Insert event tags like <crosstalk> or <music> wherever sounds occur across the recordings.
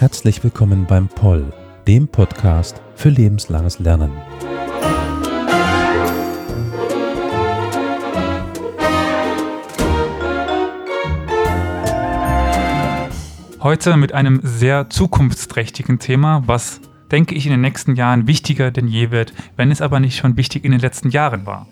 Herzlich willkommen beim Poll, dem Podcast für lebenslanges Lernen. Heute mit einem sehr zukunftsträchtigen Thema, was, denke ich, in den nächsten Jahren wichtiger denn je wird, wenn es aber nicht schon wichtig in den letzten Jahren war.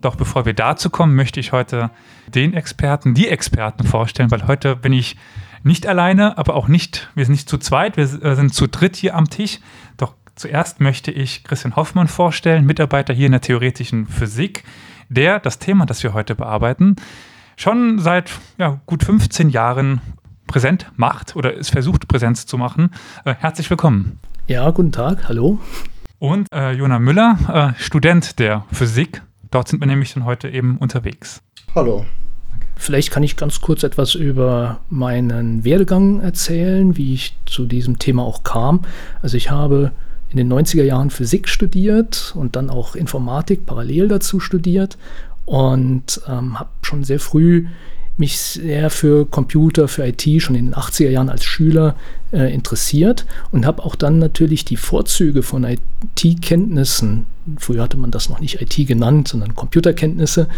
Doch bevor wir dazu kommen, möchte ich heute den Experten, die Experten vorstellen, weil heute bin ich nicht alleine, aber auch nicht, wir sind nicht zu zweit, wir äh, sind zu dritt hier am Tisch. Doch zuerst möchte ich Christian Hoffmann vorstellen, Mitarbeiter hier in der theoretischen Physik, der das Thema, das wir heute bearbeiten, schon seit ja, gut 15 Jahren präsent macht oder es versucht, Präsenz zu machen. Äh, herzlich willkommen. Ja, guten Tag, hallo. Und äh, Jona Müller, äh, Student der Physik. Dort sind wir nämlich dann heute eben unterwegs. Hallo. Vielleicht kann ich ganz kurz etwas über meinen Werdegang erzählen, wie ich zu diesem Thema auch kam. Also ich habe in den 90er Jahren Physik studiert und dann auch Informatik parallel dazu studiert und ähm, habe schon sehr früh mich sehr für Computer, für IT schon in den 80er Jahren als Schüler äh, interessiert und habe auch dann natürlich die Vorzüge von IT-Kenntnissen, früher hatte man das noch nicht IT genannt, sondern Computerkenntnisse,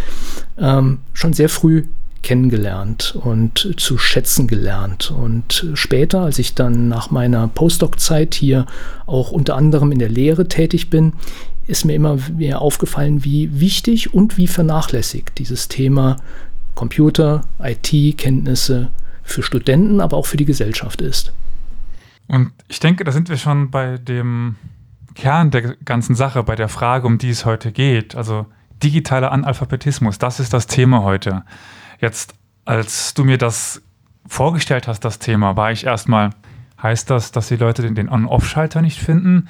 ähm, schon sehr früh kennengelernt und zu schätzen gelernt. Und später, als ich dann nach meiner Postdoc-Zeit hier auch unter anderem in der Lehre tätig bin, ist mir immer mehr aufgefallen, wie wichtig und wie vernachlässigt dieses Thema Computer, IT-Kenntnisse für Studenten, aber auch für die Gesellschaft ist. Und ich denke, da sind wir schon bei dem Kern der ganzen Sache, bei der Frage, um die es heute geht. Also digitaler Analphabetismus, das ist das Thema heute. Jetzt, als du mir das vorgestellt hast, das Thema, war ich erstmal, heißt das, dass die Leute den, On-Off-Schalter nicht finden?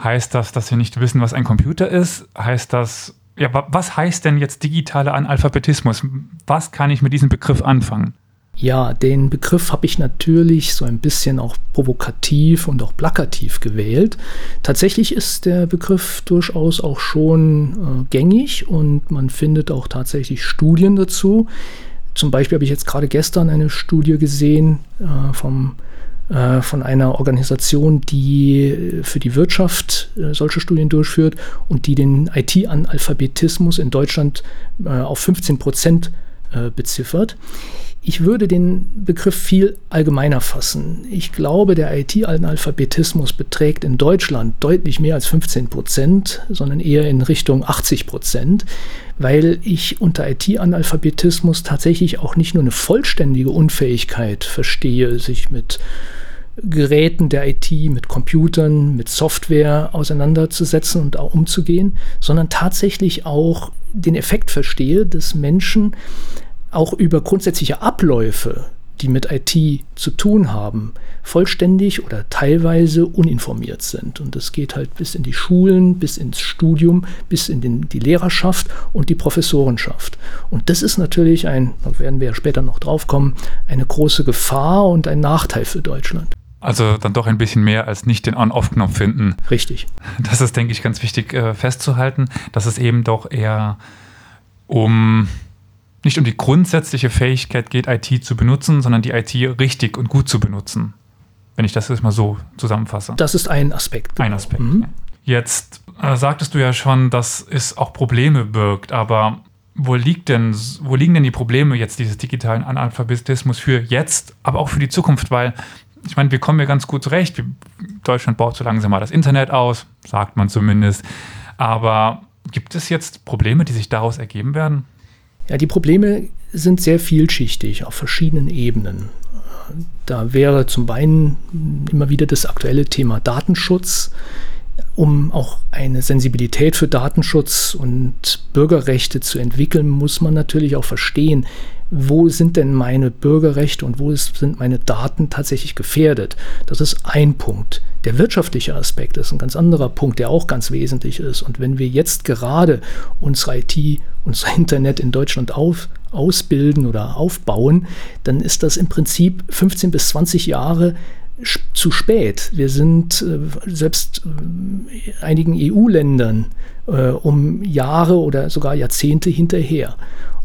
Heißt das, dass sie nicht wissen, was ein Computer ist? Heißt das, ja, was heißt denn jetzt digitaler Analphabetismus? Was kann ich mit diesem Begriff anfangen? Ja, den Begriff habe ich natürlich so ein bisschen auch provokativ und auch plakativ gewählt. Tatsächlich ist der Begriff durchaus auch schon äh, gängig und man findet auch tatsächlich Studien dazu. Zum Beispiel habe ich jetzt gerade gestern eine Studie gesehen äh, vom äh, von einer Organisation, die für die Wirtschaft äh, solche Studien durchführt und die den IT-Analphabetismus in Deutschland äh, auf 15 Prozent beziffert. Ich würde den Begriff viel allgemeiner fassen. Ich glaube, der IT-Analphabetismus beträgt in Deutschland deutlich mehr als 15 Prozent, sondern eher in Richtung 80 Prozent, weil ich unter IT-Analphabetismus tatsächlich auch nicht nur eine vollständige Unfähigkeit verstehe, sich mit Geräten der IT, mit Computern, mit Software auseinanderzusetzen und auch umzugehen, sondern tatsächlich auch den Effekt verstehe, dass Menschen auch über grundsätzliche Abläufe, die mit IT zu tun haben, vollständig oder teilweise uninformiert sind. Und das geht halt bis in die Schulen, bis ins Studium, bis in den, die Lehrerschaft und die Professorenschaft. Und das ist natürlich ein, da werden wir ja später noch drauf kommen, eine große Gefahr und ein Nachteil für Deutschland. Also dann doch ein bisschen mehr als nicht den On-Off-Knopf finden. Richtig. Das ist, denke ich, ganz wichtig äh, festzuhalten, dass es eben doch eher um nicht um die grundsätzliche Fähigkeit geht, IT zu benutzen, sondern die IT richtig und gut zu benutzen. Wenn ich das jetzt mal so zusammenfasse. Das ist ein Aspekt. Genau. Ein Aspekt. Mhm. Jetzt äh, sagtest du ja schon, dass es auch Probleme birgt, aber wo liegt denn, wo liegen denn die Probleme jetzt dieses digitalen Analphabetismus für jetzt, aber auch für die Zukunft? Weil ich meine, wir kommen ja ganz gut zurecht. Deutschland baut so langsam mal das Internet aus, sagt man zumindest. Aber gibt es jetzt Probleme, die sich daraus ergeben werden? Ja, die Probleme sind sehr vielschichtig auf verschiedenen Ebenen. Da wäre zum einen immer wieder das aktuelle Thema Datenschutz. Um auch eine Sensibilität für Datenschutz und Bürgerrechte zu entwickeln, muss man natürlich auch verstehen, wo sind denn meine Bürgerrechte und wo ist, sind meine Daten tatsächlich gefährdet. Das ist ein Punkt. Der wirtschaftliche Aspekt ist ein ganz anderer Punkt, der auch ganz wesentlich ist. Und wenn wir jetzt gerade unsere IT, unser Internet in Deutschland auf, ausbilden oder aufbauen, dann ist das im Prinzip 15 bis 20 Jahre zu spät. Wir sind äh, selbst äh, einigen EU-Ländern äh, um Jahre oder sogar Jahrzehnte hinterher.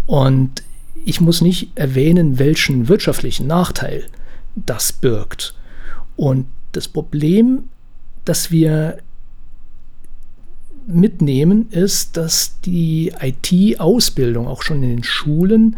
Und ich muss nicht erwähnen, welchen wirtschaftlichen Nachteil das birgt. Und das Problem, das wir mitnehmen, ist, dass die IT-Ausbildung auch schon in den Schulen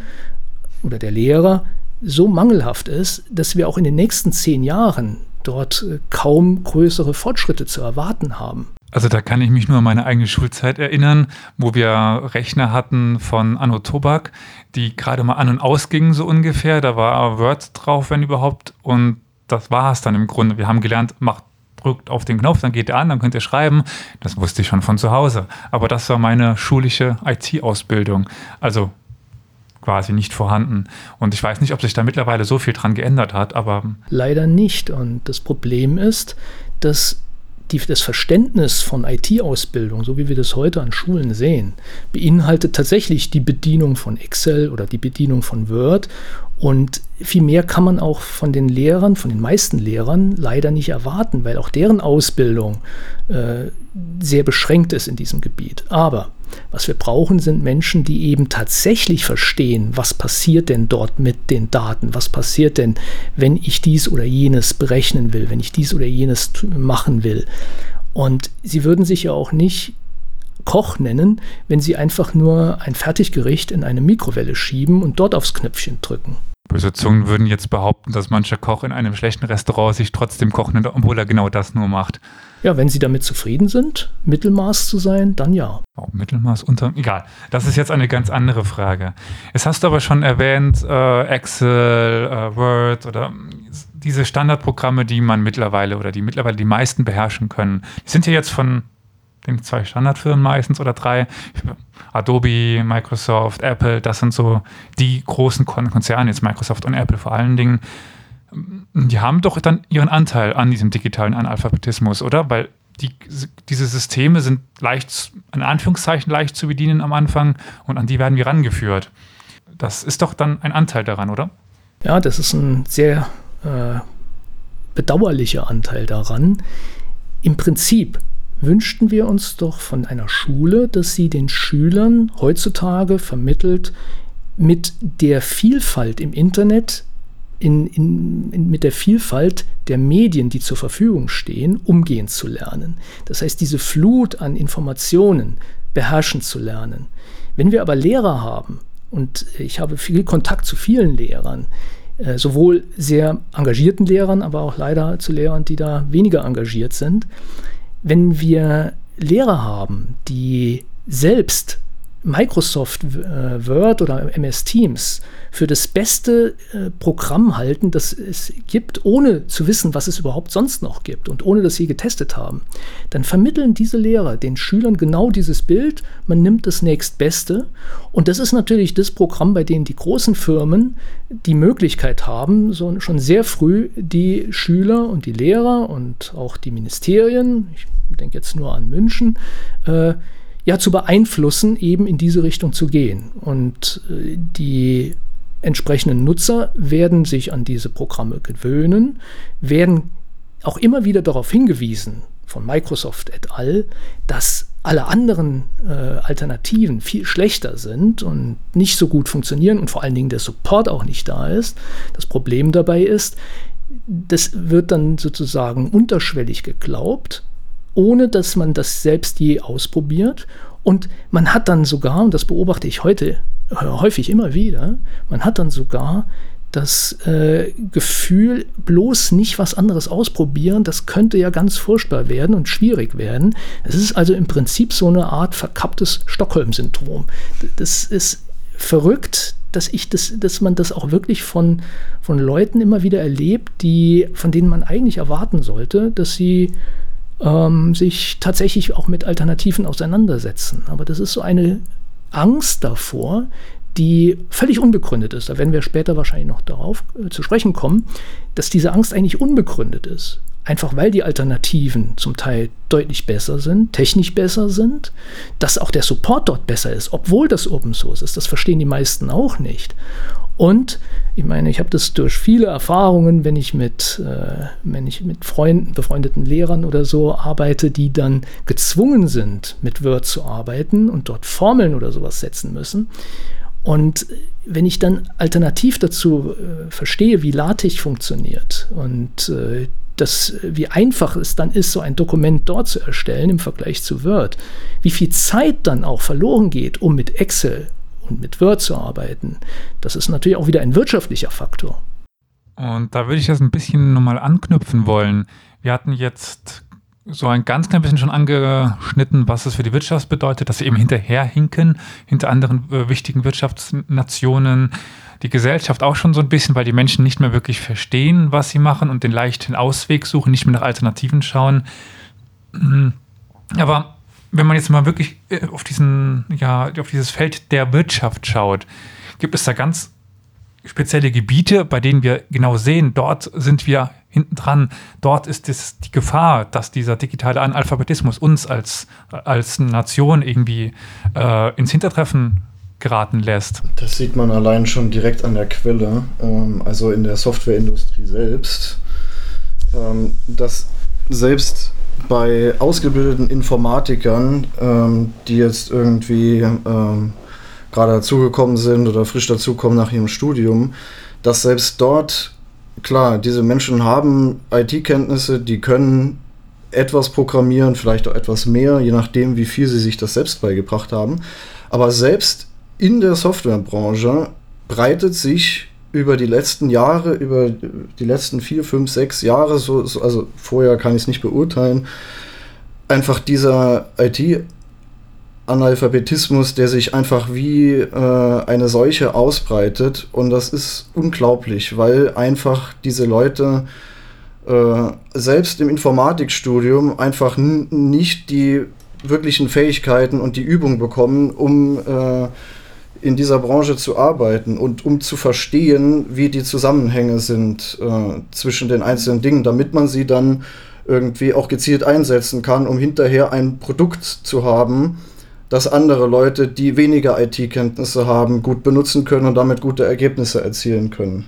oder der Lehrer so mangelhaft ist, dass wir auch in den nächsten zehn Jahren dort äh, kaum größere Fortschritte zu erwarten haben. Also da kann ich mich nur an meine eigene Schulzeit erinnern, wo wir Rechner hatten von Anno Tobak, die gerade mal an und ausgingen so ungefähr. Da war Word drauf, wenn überhaupt. Und das war es dann im Grunde. Wir haben gelernt, macht drückt auf den Knopf, dann geht er an, dann könnt ihr schreiben. Das wusste ich schon von zu Hause. Aber das war meine schulische IT-Ausbildung. Also quasi nicht vorhanden. Und ich weiß nicht, ob sich da mittlerweile so viel dran geändert hat, aber. Leider nicht. Und das Problem ist, dass die, das Verständnis von IT-Ausbildung, so wie wir das heute an Schulen sehen, beinhaltet tatsächlich die Bedienung von Excel oder die Bedienung von Word und viel mehr kann man auch von den Lehrern, von den meisten Lehrern leider nicht erwarten, weil auch deren Ausbildung äh, sehr beschränkt ist in diesem Gebiet. Aber was wir brauchen, sind Menschen, die eben tatsächlich verstehen, was passiert denn dort mit den Daten, was passiert denn, wenn ich dies oder jenes berechnen will, wenn ich dies oder jenes machen will. Und sie würden sich ja auch nicht Koch nennen, wenn Sie einfach nur ein Fertiggericht in eine Mikrowelle schieben und dort aufs Knöpfchen drücken. Böse Zungen würden jetzt behaupten, dass mancher Koch in einem schlechten Restaurant sich trotzdem kochen obwohl er genau das nur macht. Ja, wenn Sie damit zufrieden sind, Mittelmaß zu sein, dann ja. Oh, Mittelmaß unter. Egal. Das ist jetzt eine ganz andere Frage. Es hast du aber schon erwähnt, äh, Excel, äh, Word oder diese Standardprogramme, die man mittlerweile oder die mittlerweile die meisten beherrschen können. Die sind ja jetzt von den zwei Standardfirmen meistens oder drei. Adobe, Microsoft, Apple, das sind so die großen Konzerne, jetzt Microsoft und Apple vor allen Dingen. Die haben doch dann ihren Anteil an diesem digitalen Analphabetismus, oder? Weil die, diese Systeme sind leicht, in Anführungszeichen leicht zu bedienen am Anfang und an die werden wir rangeführt. Das ist doch dann ein Anteil daran, oder? Ja, das ist ein sehr äh, bedauerlicher Anteil daran. Im Prinzip wünschten wir uns doch von einer Schule, dass sie den Schülern heutzutage vermittelt, mit der Vielfalt im Internet, in, in, in, mit der Vielfalt der Medien, die zur Verfügung stehen, umgehen zu lernen. Das heißt, diese Flut an Informationen beherrschen zu lernen. Wenn wir aber Lehrer haben, und ich habe viel Kontakt zu vielen Lehrern, äh, sowohl sehr engagierten Lehrern, aber auch leider zu Lehrern, die da weniger engagiert sind, wenn wir Lehrer haben, die selbst Microsoft äh, Word oder MS Teams für das beste äh, Programm halten, das es gibt, ohne zu wissen, was es überhaupt sonst noch gibt und ohne dass sie getestet haben, dann vermitteln diese Lehrer den Schülern genau dieses Bild. Man nimmt das nächstbeste. Und das ist natürlich das Programm, bei dem die großen Firmen die Möglichkeit haben, so schon sehr früh die Schüler und die Lehrer und auch die Ministerien, ich denke jetzt nur an München, äh, ja zu beeinflussen, eben in diese Richtung zu gehen. Und äh, die entsprechenden Nutzer werden sich an diese Programme gewöhnen, werden auch immer wieder darauf hingewiesen von Microsoft et al., dass alle anderen äh, Alternativen viel schlechter sind und nicht so gut funktionieren und vor allen Dingen der Support auch nicht da ist. Das Problem dabei ist, das wird dann sozusagen unterschwellig geglaubt ohne dass man das selbst je ausprobiert. Und man hat dann sogar, und das beobachte ich heute äh, häufig immer wieder, man hat dann sogar das äh, Gefühl, bloß nicht was anderes ausprobieren, das könnte ja ganz furchtbar werden und schwierig werden. Es ist also im Prinzip so eine Art verkapptes Stockholm-Syndrom. Das ist verrückt, dass ich das, dass man das auch wirklich von, von Leuten immer wieder erlebt, die, von denen man eigentlich erwarten sollte, dass sie ähm, sich tatsächlich auch mit Alternativen auseinandersetzen. Aber das ist so eine Angst davor, die völlig unbegründet ist. Da werden wir später wahrscheinlich noch darauf äh, zu sprechen kommen, dass diese Angst eigentlich unbegründet ist. Einfach weil die Alternativen zum Teil deutlich besser sind, technisch besser sind, dass auch der Support dort besser ist, obwohl das Open Source ist. Das verstehen die meisten auch nicht. Und ich meine, ich habe das durch viele Erfahrungen, wenn ich mit, äh, wenn ich mit Freunden, befreundeten Lehrern oder so arbeite, die dann gezwungen sind, mit Word zu arbeiten und dort Formeln oder sowas setzen müssen. Und wenn ich dann alternativ dazu äh, verstehe, wie LaTeX funktioniert und äh, das, wie einfach es dann ist, so ein Dokument dort zu erstellen im Vergleich zu Word, wie viel Zeit dann auch verloren geht, um mit Excel und mit Word zu arbeiten, das ist natürlich auch wieder ein wirtschaftlicher Faktor. Und da würde ich das ein bisschen nochmal anknüpfen wollen. Wir hatten jetzt so ein ganz klein bisschen schon angeschnitten, was es für die Wirtschaft bedeutet, dass sie eben hinterherhinken, hinter anderen äh, wichtigen Wirtschaftsnationen. Die Gesellschaft auch schon so ein bisschen, weil die Menschen nicht mehr wirklich verstehen, was sie machen und den leichten Ausweg suchen, nicht mehr nach Alternativen schauen. <clears throat> Aber wenn man jetzt mal wirklich äh, auf diesen, ja, auf dieses Feld der Wirtschaft schaut, gibt es da ganz spezielle Gebiete, bei denen wir genau sehen, dort sind wir hinten dran, dort ist es die Gefahr, dass dieser digitale Analphabetismus uns als, als Nation irgendwie äh, ins Hintertreffen geraten lässt. Das sieht man allein schon direkt an der Quelle, ähm, also in der Softwareindustrie selbst, ähm, dass selbst bei ausgebildeten Informatikern, ähm, die jetzt irgendwie ähm, gerade dazugekommen sind oder frisch dazukommen nach ihrem Studium, dass selbst dort, klar, diese Menschen haben IT-Kenntnisse, die können etwas programmieren, vielleicht auch etwas mehr, je nachdem, wie viel sie sich das selbst beigebracht haben. Aber selbst in der Softwarebranche breitet sich über die letzten Jahre, über die letzten vier, fünf, sechs Jahre, so, so also vorher kann ich es nicht beurteilen, einfach dieser IT-Analphabetismus, der sich einfach wie äh, eine Seuche ausbreitet. Und das ist unglaublich, weil einfach diese Leute äh, selbst im Informatikstudium einfach nicht die wirklichen Fähigkeiten und die Übung bekommen, um äh, in dieser Branche zu arbeiten und um zu verstehen, wie die Zusammenhänge sind äh, zwischen den einzelnen Dingen, damit man sie dann irgendwie auch gezielt einsetzen kann, um hinterher ein Produkt zu haben, das andere Leute, die weniger IT-Kenntnisse haben, gut benutzen können und damit gute Ergebnisse erzielen können.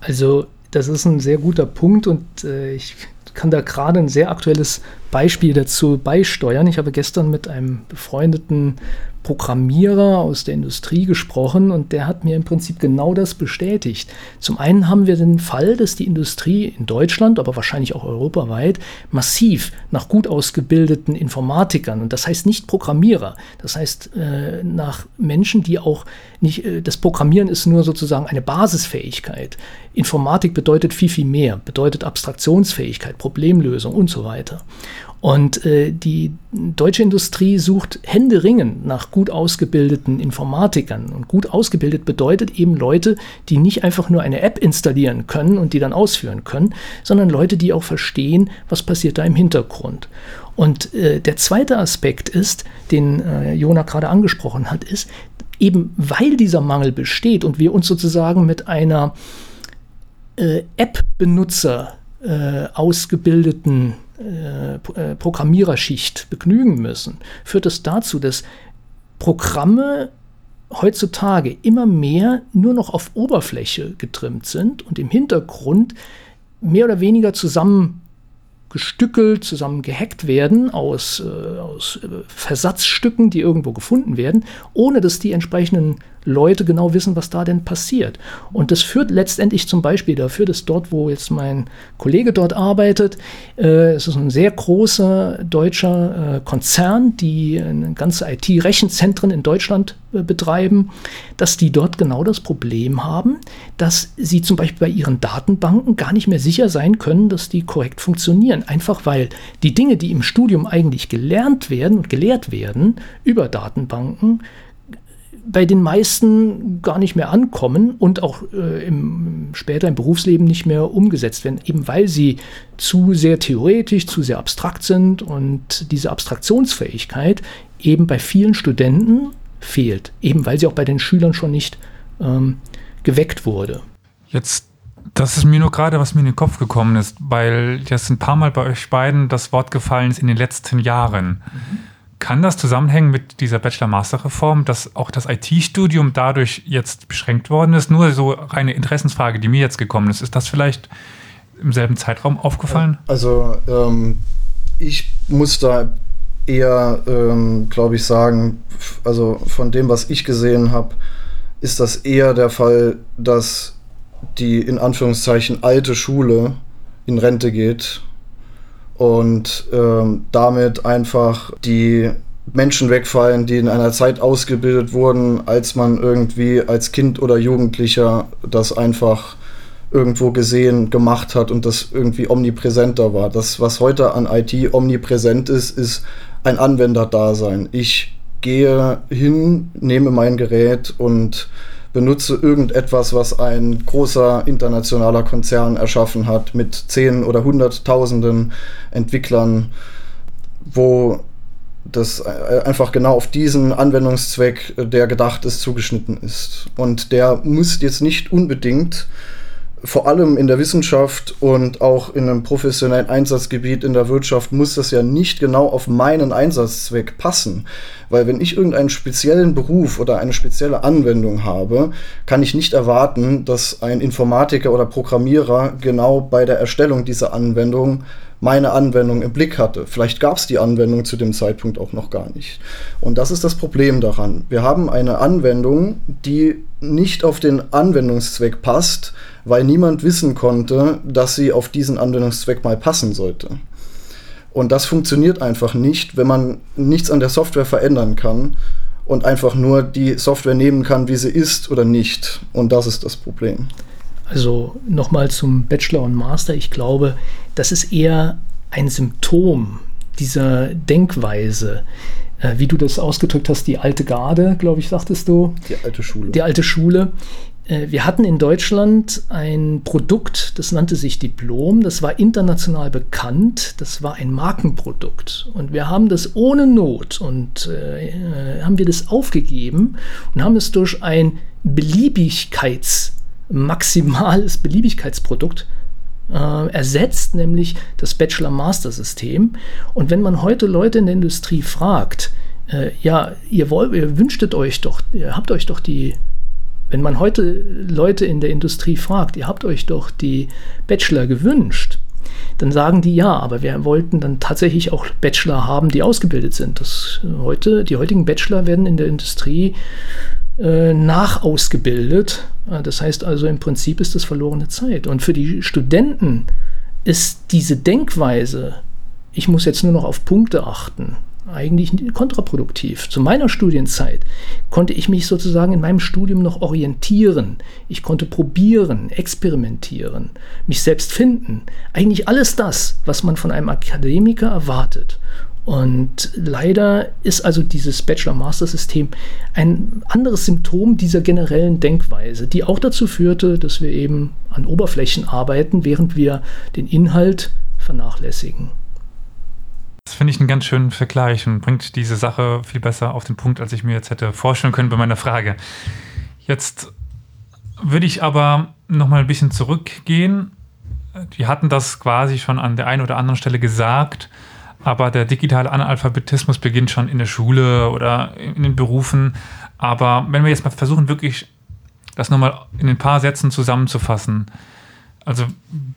Also das ist ein sehr guter Punkt und äh, ich kann da gerade ein sehr aktuelles Beispiel dazu beisteuern. Ich habe gestern mit einem befreundeten Programmierer aus der Industrie gesprochen und der hat mir im Prinzip genau das bestätigt. Zum einen haben wir den Fall, dass die Industrie in Deutschland, aber wahrscheinlich auch europaweit, massiv nach gut ausgebildeten Informatikern, und das heißt nicht Programmierer, das heißt äh, nach Menschen, die auch nicht, äh, das Programmieren ist nur sozusagen eine Basisfähigkeit. Informatik bedeutet viel, viel mehr, bedeutet Abstraktionsfähigkeit, Problemlösung und so weiter. Und äh, die deutsche Industrie sucht händeringend nach gut ausgebildeten Informatikern. Und gut ausgebildet bedeutet eben Leute, die nicht einfach nur eine App installieren können und die dann ausführen können, sondern Leute, die auch verstehen, was passiert da im Hintergrund. Und äh, der zweite Aspekt ist, den äh, Jona gerade angesprochen hat, ist, eben weil dieser Mangel besteht und wir uns sozusagen mit einer äh, App-Benutzer äh, ausgebildeten äh, äh, Programmiererschicht begnügen müssen, führt es dazu, dass Programme heutzutage immer mehr nur noch auf Oberfläche getrimmt sind und im Hintergrund mehr oder weniger zusammen gestückelt, zusammen gehackt werden aus, äh, aus äh, Versatzstücken, die irgendwo gefunden werden, ohne dass die entsprechenden Leute genau wissen, was da denn passiert. Und das führt letztendlich zum Beispiel dafür, dass dort, wo jetzt mein Kollege dort arbeitet, äh, es ist ein sehr großer deutscher äh, Konzern, die äh, ganze IT-Rechenzentren in Deutschland äh, betreiben, dass die dort genau das Problem haben, dass sie zum Beispiel bei ihren Datenbanken gar nicht mehr sicher sein können, dass die korrekt funktionieren. Einfach weil die Dinge, die im Studium eigentlich gelernt werden und gelehrt werden über Datenbanken, bei den meisten gar nicht mehr ankommen und auch äh, im, später im Berufsleben nicht mehr umgesetzt werden, eben weil sie zu sehr theoretisch, zu sehr abstrakt sind und diese Abstraktionsfähigkeit eben bei vielen Studenten fehlt, eben weil sie auch bei den Schülern schon nicht ähm, geweckt wurde. Jetzt, das ist mir nur gerade, was mir in den Kopf gekommen ist, weil jetzt ein paar Mal bei euch beiden das Wort gefallen ist in den letzten Jahren. Mhm Kann das zusammenhängen mit dieser Bachelor-Master-Reform, dass auch das IT-Studium dadurch jetzt beschränkt worden ist? Nur so reine Interessensfrage, die mir jetzt gekommen ist. Ist das vielleicht im selben Zeitraum aufgefallen? Also ähm, ich muss da eher, ähm, glaube ich, sagen, also von dem, was ich gesehen habe, ist das eher der Fall, dass die in Anführungszeichen alte Schule in Rente geht und ähm, damit einfach die Menschen wegfallen, die in einer Zeit ausgebildet wurden, als man irgendwie als Kind oder Jugendlicher das einfach irgendwo gesehen, gemacht hat und das irgendwie omnipräsenter war. Das, was heute an IT omnipräsent ist, ist ein Anwenderdasein. Ich gehe hin, nehme mein Gerät und benutze irgendetwas, was ein großer internationaler Konzern erschaffen hat mit zehn oder hunderttausenden Entwicklern, wo das einfach genau auf diesen Anwendungszweck, der gedacht ist, zugeschnitten ist. Und der muss jetzt nicht unbedingt vor allem in der Wissenschaft und auch in einem professionellen Einsatzgebiet in der Wirtschaft muss das ja nicht genau auf meinen Einsatzzweck passen. Weil wenn ich irgendeinen speziellen Beruf oder eine spezielle Anwendung habe, kann ich nicht erwarten, dass ein Informatiker oder Programmierer genau bei der Erstellung dieser Anwendung meine Anwendung im Blick hatte. Vielleicht gab es die Anwendung zu dem Zeitpunkt auch noch gar nicht. Und das ist das Problem daran. Wir haben eine Anwendung, die nicht auf den Anwendungszweck passt, weil niemand wissen konnte, dass sie auf diesen Anwendungszweck mal passen sollte. Und das funktioniert einfach nicht, wenn man nichts an der Software verändern kann und einfach nur die Software nehmen kann, wie sie ist oder nicht. Und das ist das Problem. Also nochmal zum Bachelor und Master. Ich glaube, das ist eher ein Symptom dieser Denkweise, äh, wie du das ausgedrückt hast, die alte Garde, glaube ich, sagtest du. Die alte Schule. Die alte Schule. Äh, wir hatten in Deutschland ein Produkt, das nannte sich Diplom, das war international bekannt, das war ein Markenprodukt. Und wir haben das ohne Not und äh, haben wir das aufgegeben und haben es durch ein Beliebigkeits- maximales Beliebigkeitsprodukt äh, ersetzt, nämlich das Bachelor-Master-System. Und wenn man heute Leute in der Industrie fragt, äh, ja, ihr, wollt, ihr wünschtet euch doch, ihr habt euch doch die, wenn man heute Leute in der Industrie fragt, ihr habt euch doch die Bachelor gewünscht, dann sagen die ja, aber wir wollten dann tatsächlich auch Bachelor haben, die ausgebildet sind. Das heute, die heutigen Bachelor werden in der Industrie äh, nachausgebildet. Äh, das heißt also, im Prinzip ist das verlorene Zeit. Und für die Studenten ist diese Denkweise, ich muss jetzt nur noch auf Punkte achten, eigentlich kontraproduktiv. Zu meiner Studienzeit konnte ich mich sozusagen in meinem Studium noch orientieren. Ich konnte probieren, experimentieren, mich selbst finden. Eigentlich alles das, was man von einem Akademiker erwartet. Und leider ist also dieses Bachelor-Master-System ein anderes Symptom dieser generellen Denkweise, die auch dazu führte, dass wir eben an Oberflächen arbeiten, während wir den Inhalt vernachlässigen. Das finde ich einen ganz schönen Vergleich und bringt diese Sache viel besser auf den Punkt, als ich mir jetzt hätte vorstellen können bei meiner Frage. Jetzt würde ich aber noch mal ein bisschen zurückgehen. Wir hatten das quasi schon an der einen oder anderen Stelle gesagt aber der digitale Analphabetismus beginnt schon in der Schule oder in den Berufen. Aber wenn wir jetzt mal versuchen, wirklich das nochmal in ein paar Sätzen zusammenzufassen. Also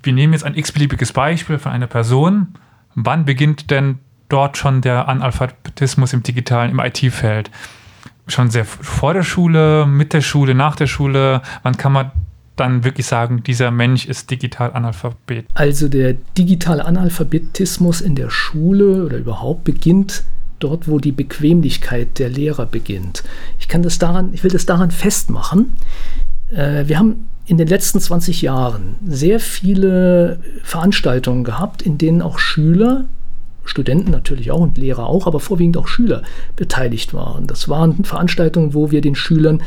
wir nehmen jetzt ein x-beliebiges Beispiel von einer Person. Wann beginnt denn dort schon der Analphabetismus im digitalen, im IT-Feld? Schon sehr vor der Schule, mit der Schule, nach der Schule? Wann kann man dann wirklich sagen, dieser Mensch ist digital Analphabet? Also der digitale Analphabetismus in der Schule oder überhaupt beginnt dort, wo die Bequemlichkeit der Lehrer beginnt. Ich kann das daran, ich will das daran festmachen. Äh, wir haben in den letzten 20 Jahren sehr viele Veranstaltungen gehabt, in denen auch Schüler Studenten natürlich auch und Lehrer auch, aber vorwiegend auch Schüler beteiligt waren. Das waren Veranstaltungen, wo wir den Schülern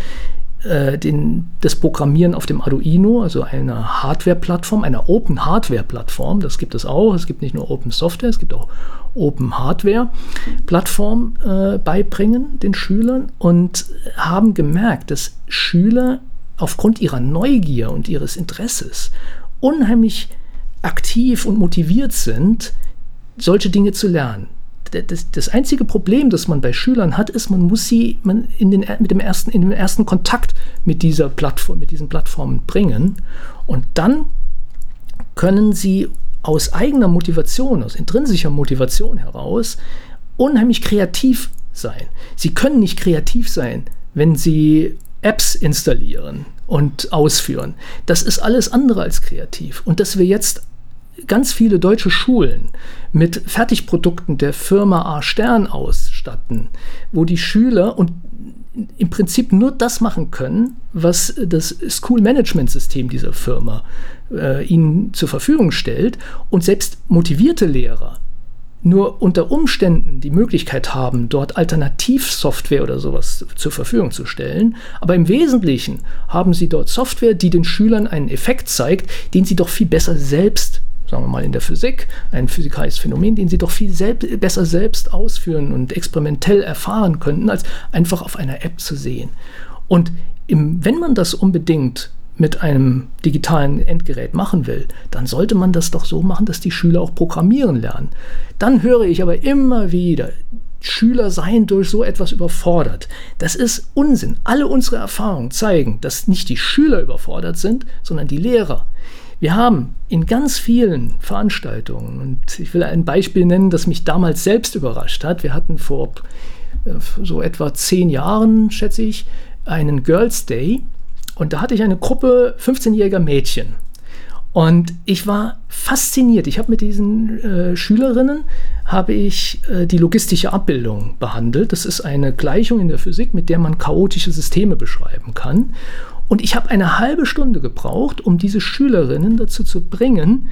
den, das Programmieren auf dem Arduino, also einer Hardware-Plattform, einer Open Hardware-Plattform, das gibt es auch. Es gibt nicht nur Open Software, es gibt auch Open Hardware-Plattform äh, beibringen den Schülern und haben gemerkt, dass Schüler aufgrund ihrer Neugier und ihres Interesses unheimlich aktiv und motiviert sind, solche Dinge zu lernen. Das, das, einzige Problem, das man bei Schülern hat, ist, man muss sie man in, den, mit dem ersten, in den ersten Kontakt mit dieser Plattform, mit diesen Plattformen bringen. Und dann können sie aus eigener Motivation, aus intrinsischer Motivation heraus unheimlich kreativ sein. Sie können nicht kreativ sein, wenn sie Apps installieren und ausführen. Das ist alles andere als kreativ. Und dass wir jetzt ganz viele deutsche Schulen mit Fertigprodukten der Firma A Stern ausstatten, wo die Schüler und im Prinzip nur das machen können, was das School Management System dieser Firma äh, ihnen zur Verfügung stellt und selbst motivierte Lehrer nur unter Umständen die Möglichkeit haben, dort Alternativsoftware oder sowas zur Verfügung zu stellen. Aber im Wesentlichen haben sie dort Software, die den Schülern einen Effekt zeigt, den sie doch viel besser selbst sagen wir mal in der Physik, ein physikalisches Phänomen, den sie doch viel selb besser selbst ausführen und experimentell erfahren könnten, als einfach auf einer App zu sehen. Und im, wenn man das unbedingt mit einem digitalen Endgerät machen will, dann sollte man das doch so machen, dass die Schüler auch programmieren lernen. Dann höre ich aber immer wieder, Schüler seien durch so etwas überfordert. Das ist Unsinn. Alle unsere Erfahrungen zeigen, dass nicht die Schüler überfordert sind, sondern die Lehrer. Wir haben in ganz vielen Veranstaltungen, und ich will ein Beispiel nennen, das mich damals selbst überrascht hat. Wir hatten vor äh, so etwa zehn Jahren, schätze ich, einen Girls Day. Und da hatte ich eine Gruppe 15-jähriger Mädchen. Und ich war fasziniert. Ich habe mit diesen äh, Schülerinnen habe ich äh, die logistische Abbildung behandelt. Das ist eine Gleichung in der Physik, mit der man chaotische Systeme beschreiben kann. Und ich habe eine halbe Stunde gebraucht, um diese Schülerinnen dazu zu bringen,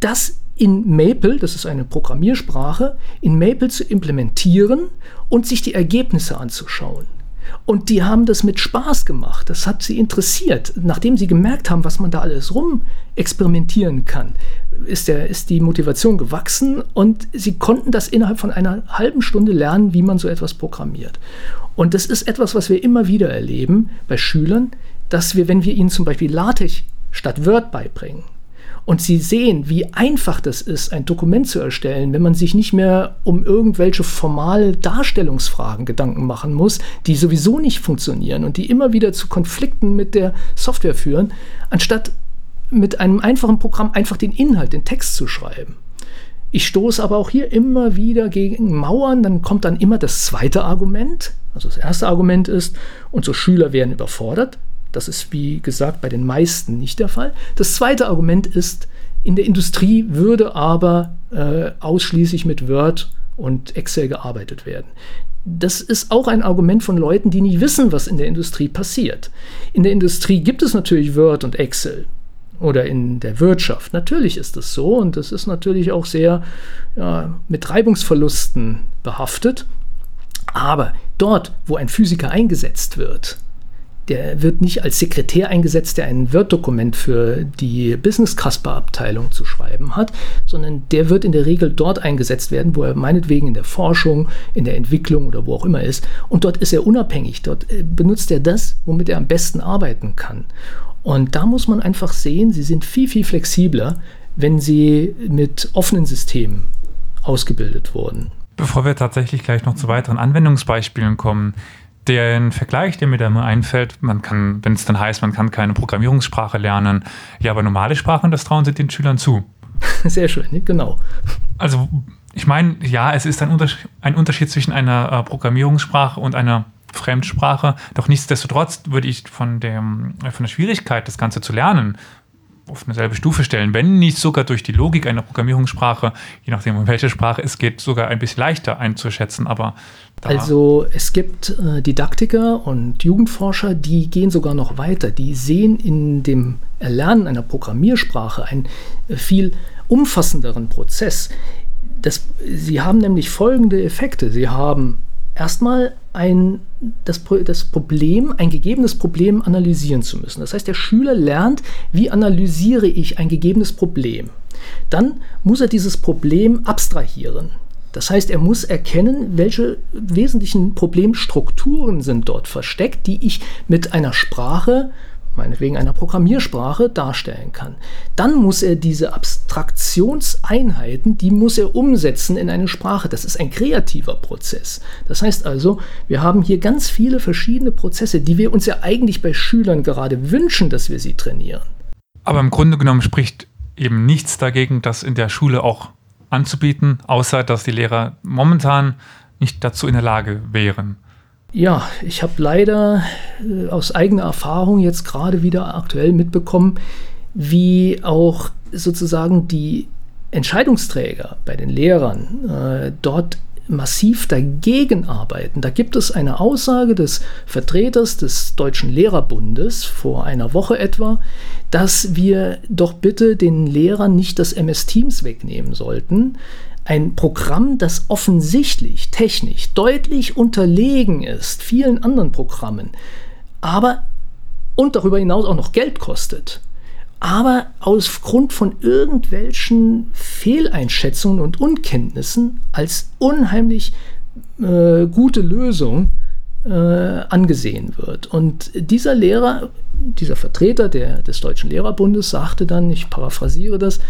das in Maple, das ist eine Programmiersprache, in Maple zu implementieren und sich die Ergebnisse anzuschauen. Und die haben das mit Spaß gemacht. Das hat sie interessiert. Nachdem sie gemerkt haben, was man da alles rum experimentieren kann, ist, der, ist die Motivation gewachsen und sie konnten das innerhalb von einer halben Stunde lernen, wie man so etwas programmiert. Und das ist etwas, was wir immer wieder erleben bei Schülern, dass wir, wenn wir ihnen zum Beispiel LaTeX statt Word beibringen, und sie sehen, wie einfach das ist, ein Dokument zu erstellen, wenn man sich nicht mehr um irgendwelche formale Darstellungsfragen Gedanken machen muss, die sowieso nicht funktionieren und die immer wieder zu Konflikten mit der Software führen, anstatt mit einem einfachen Programm einfach den Inhalt, den Text zu schreiben. Ich stoße aber auch hier immer wieder gegen Mauern, dann kommt dann immer das zweite Argument, also das erste Argument ist, unsere Schüler werden überfordert. Das ist, wie gesagt, bei den meisten nicht der Fall. Das zweite Argument ist, in der Industrie würde aber äh, ausschließlich mit Word und Excel gearbeitet werden. Das ist auch ein Argument von Leuten, die nicht wissen, was in der Industrie passiert. In der Industrie gibt es natürlich Word und Excel oder in der Wirtschaft. Natürlich ist das so und das ist natürlich auch sehr ja, mit Reibungsverlusten behaftet. Aber dort, wo ein Physiker eingesetzt wird, der wird nicht als Sekretär eingesetzt, der ein Word-Dokument für die Business Casper-Abteilung zu schreiben hat, sondern der wird in der Regel dort eingesetzt werden, wo er meinetwegen in der Forschung, in der Entwicklung oder wo auch immer ist. Und dort ist er unabhängig. Dort äh, benutzt er das, womit er am besten arbeiten kann. Und da muss man einfach sehen, sie sind viel, viel flexibler, wenn sie mit offenen Systemen ausgebildet wurden. Bevor wir tatsächlich gleich noch zu weiteren Anwendungsbeispielen kommen, den Vergleich, der mir da immer einfällt, man kann, wenn es dann heißt, man kann keine Programmierungssprache lernen, ja, aber normale Sprachen, das trauen sie den Schülern zu. <laughs> Sehr schön, genau. Also, ich meine, ja, es ist ein Unterschied, ein Unterschied zwischen einer äh, Programmierungssprache und einer Fremdsprache. Doch nichtsdestotrotz würde ich von, dem, von der Schwierigkeit, das Ganze zu lernen, auf eine selbe Stufe stellen, wenn nicht sogar durch die Logik einer Programmierungssprache, je nachdem, um welche Sprache es geht, sogar ein bisschen leichter einzuschätzen. Aber also es gibt äh, Didaktiker und Jugendforscher, die gehen sogar noch weiter. Die sehen in dem Erlernen einer Programmiersprache einen äh, viel umfassenderen Prozess. Das, sie haben nämlich folgende Effekte. Sie haben erstmal ein, das, das Problem, ein gegebenes Problem analysieren zu müssen. Das heißt, der Schüler lernt, wie analysiere ich ein gegebenes Problem. Dann muss er dieses Problem abstrahieren. Das heißt, er muss erkennen, welche wesentlichen Problemstrukturen sind dort versteckt, die ich mit einer Sprache meinetwegen einer Programmiersprache, darstellen kann. Dann muss er diese Abstraktionseinheiten, die muss er umsetzen in eine Sprache. Das ist ein kreativer Prozess. Das heißt also, wir haben hier ganz viele verschiedene Prozesse, die wir uns ja eigentlich bei Schülern gerade wünschen, dass wir sie trainieren. Aber im Grunde genommen spricht eben nichts dagegen, das in der Schule auch anzubieten, außer dass die Lehrer momentan nicht dazu in der Lage wären. Ja, ich habe leider äh, aus eigener Erfahrung jetzt gerade wieder aktuell mitbekommen, wie auch sozusagen die Entscheidungsträger bei den Lehrern äh, dort massiv dagegen arbeiten. Da gibt es eine Aussage des Vertreters des Deutschen Lehrerbundes vor einer Woche etwa, dass wir doch bitte den Lehrern nicht das MS Teams wegnehmen sollten. Ein Programm, das offensichtlich technisch deutlich unterlegen ist vielen anderen Programmen, aber und darüber hinaus auch noch Geld kostet aber aufgrund von irgendwelchen Fehleinschätzungen und Unkenntnissen als unheimlich äh, gute Lösung äh, angesehen wird. Und dieser Lehrer, dieser Vertreter der, des Deutschen Lehrerbundes sagte dann, ich paraphrasiere das,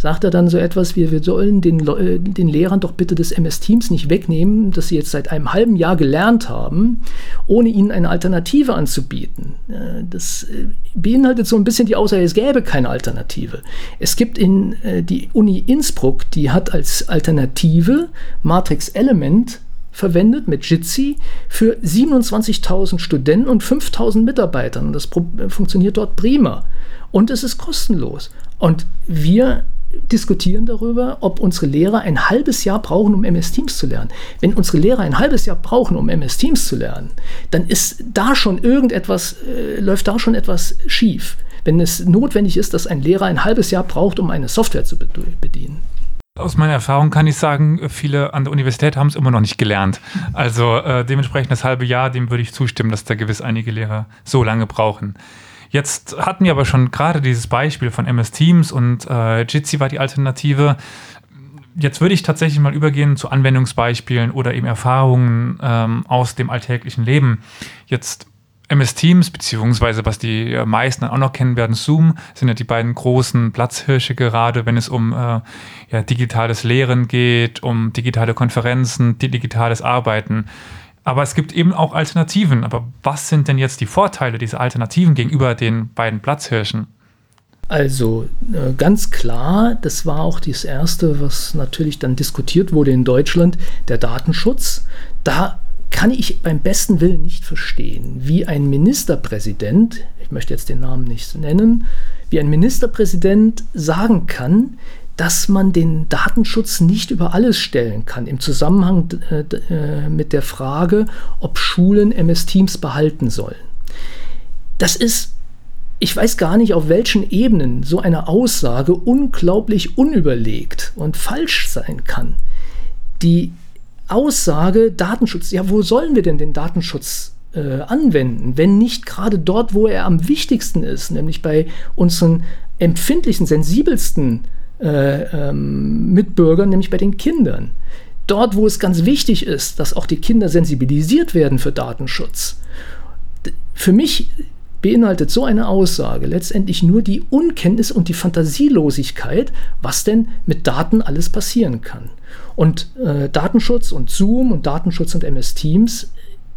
sagt er dann so etwas wie, wir sollen den, äh, den Lehrern doch bitte des MS Teams nicht wegnehmen, das sie jetzt seit einem halben Jahr gelernt haben, ohne ihnen eine Alternative anzubieten. Äh, das äh, beinhaltet so ein bisschen die Aussage, es gäbe keine Alternative. Es gibt in die Uni Innsbruck, die hat als Alternative Matrix Element verwendet mit Jitsi für 27.000 Studenten und 5.000 Mitarbeitern. Das funktioniert dort prima. Und es ist kostenlos. Und wir diskutieren darüber, ob unsere Lehrer ein halbes Jahr brauchen, um MS Teams zu lernen. Wenn unsere Lehrer ein halbes Jahr brauchen, um MS Teams zu lernen, dann ist da schon irgendetwas, äh, läuft da schon etwas schief. Wenn es notwendig ist, dass ein Lehrer ein halbes Jahr braucht, um eine Software zu bedienen. Aus meiner Erfahrung kann ich sagen, viele an der Universität haben es immer noch nicht gelernt. Also äh, dementsprechend das halbe Jahr, dem würde ich zustimmen, dass da gewiss einige Lehrer so lange brauchen. Jetzt hatten wir aber schon gerade dieses Beispiel von MS Teams und äh, Jitsi war die Alternative. Jetzt würde ich tatsächlich mal übergehen zu Anwendungsbeispielen oder eben Erfahrungen ähm, aus dem alltäglichen Leben. Jetzt MS Teams, beziehungsweise was die meisten auch noch kennen werden, Zoom, sind ja die beiden großen Platzhirsche gerade, wenn es um äh, ja, digitales Lehren geht, um digitale Konferenzen, digitales Arbeiten. Aber es gibt eben auch Alternativen. Aber was sind denn jetzt die Vorteile dieser Alternativen gegenüber den beiden Platzhirschen? Also äh, ganz klar, das war auch das Erste, was natürlich dann diskutiert wurde in Deutschland, der Datenschutz. Da kann ich beim besten Willen nicht verstehen, wie ein Ministerpräsident, ich möchte jetzt den Namen nicht nennen, wie ein Ministerpräsident sagen kann, dass man den Datenschutz nicht über alles stellen kann im Zusammenhang äh, äh, mit der Frage, ob Schulen MS Teams behalten sollen. Das ist, ich weiß gar nicht, auf welchen Ebenen so eine Aussage unglaublich unüberlegt und falsch sein kann. Die Aussage Datenschutz, ja, wo sollen wir denn den Datenschutz äh, anwenden, wenn nicht gerade dort, wo er am wichtigsten ist, nämlich bei unseren empfindlichsten, sensibelsten äh, ähm, Mitbürgern, nämlich bei den Kindern. Dort, wo es ganz wichtig ist, dass auch die Kinder sensibilisiert werden für Datenschutz. Für mich beinhaltet so eine Aussage letztendlich nur die Unkenntnis und die Fantasielosigkeit, was denn mit Daten alles passieren kann. Und äh, Datenschutz und Zoom und Datenschutz und MS Teams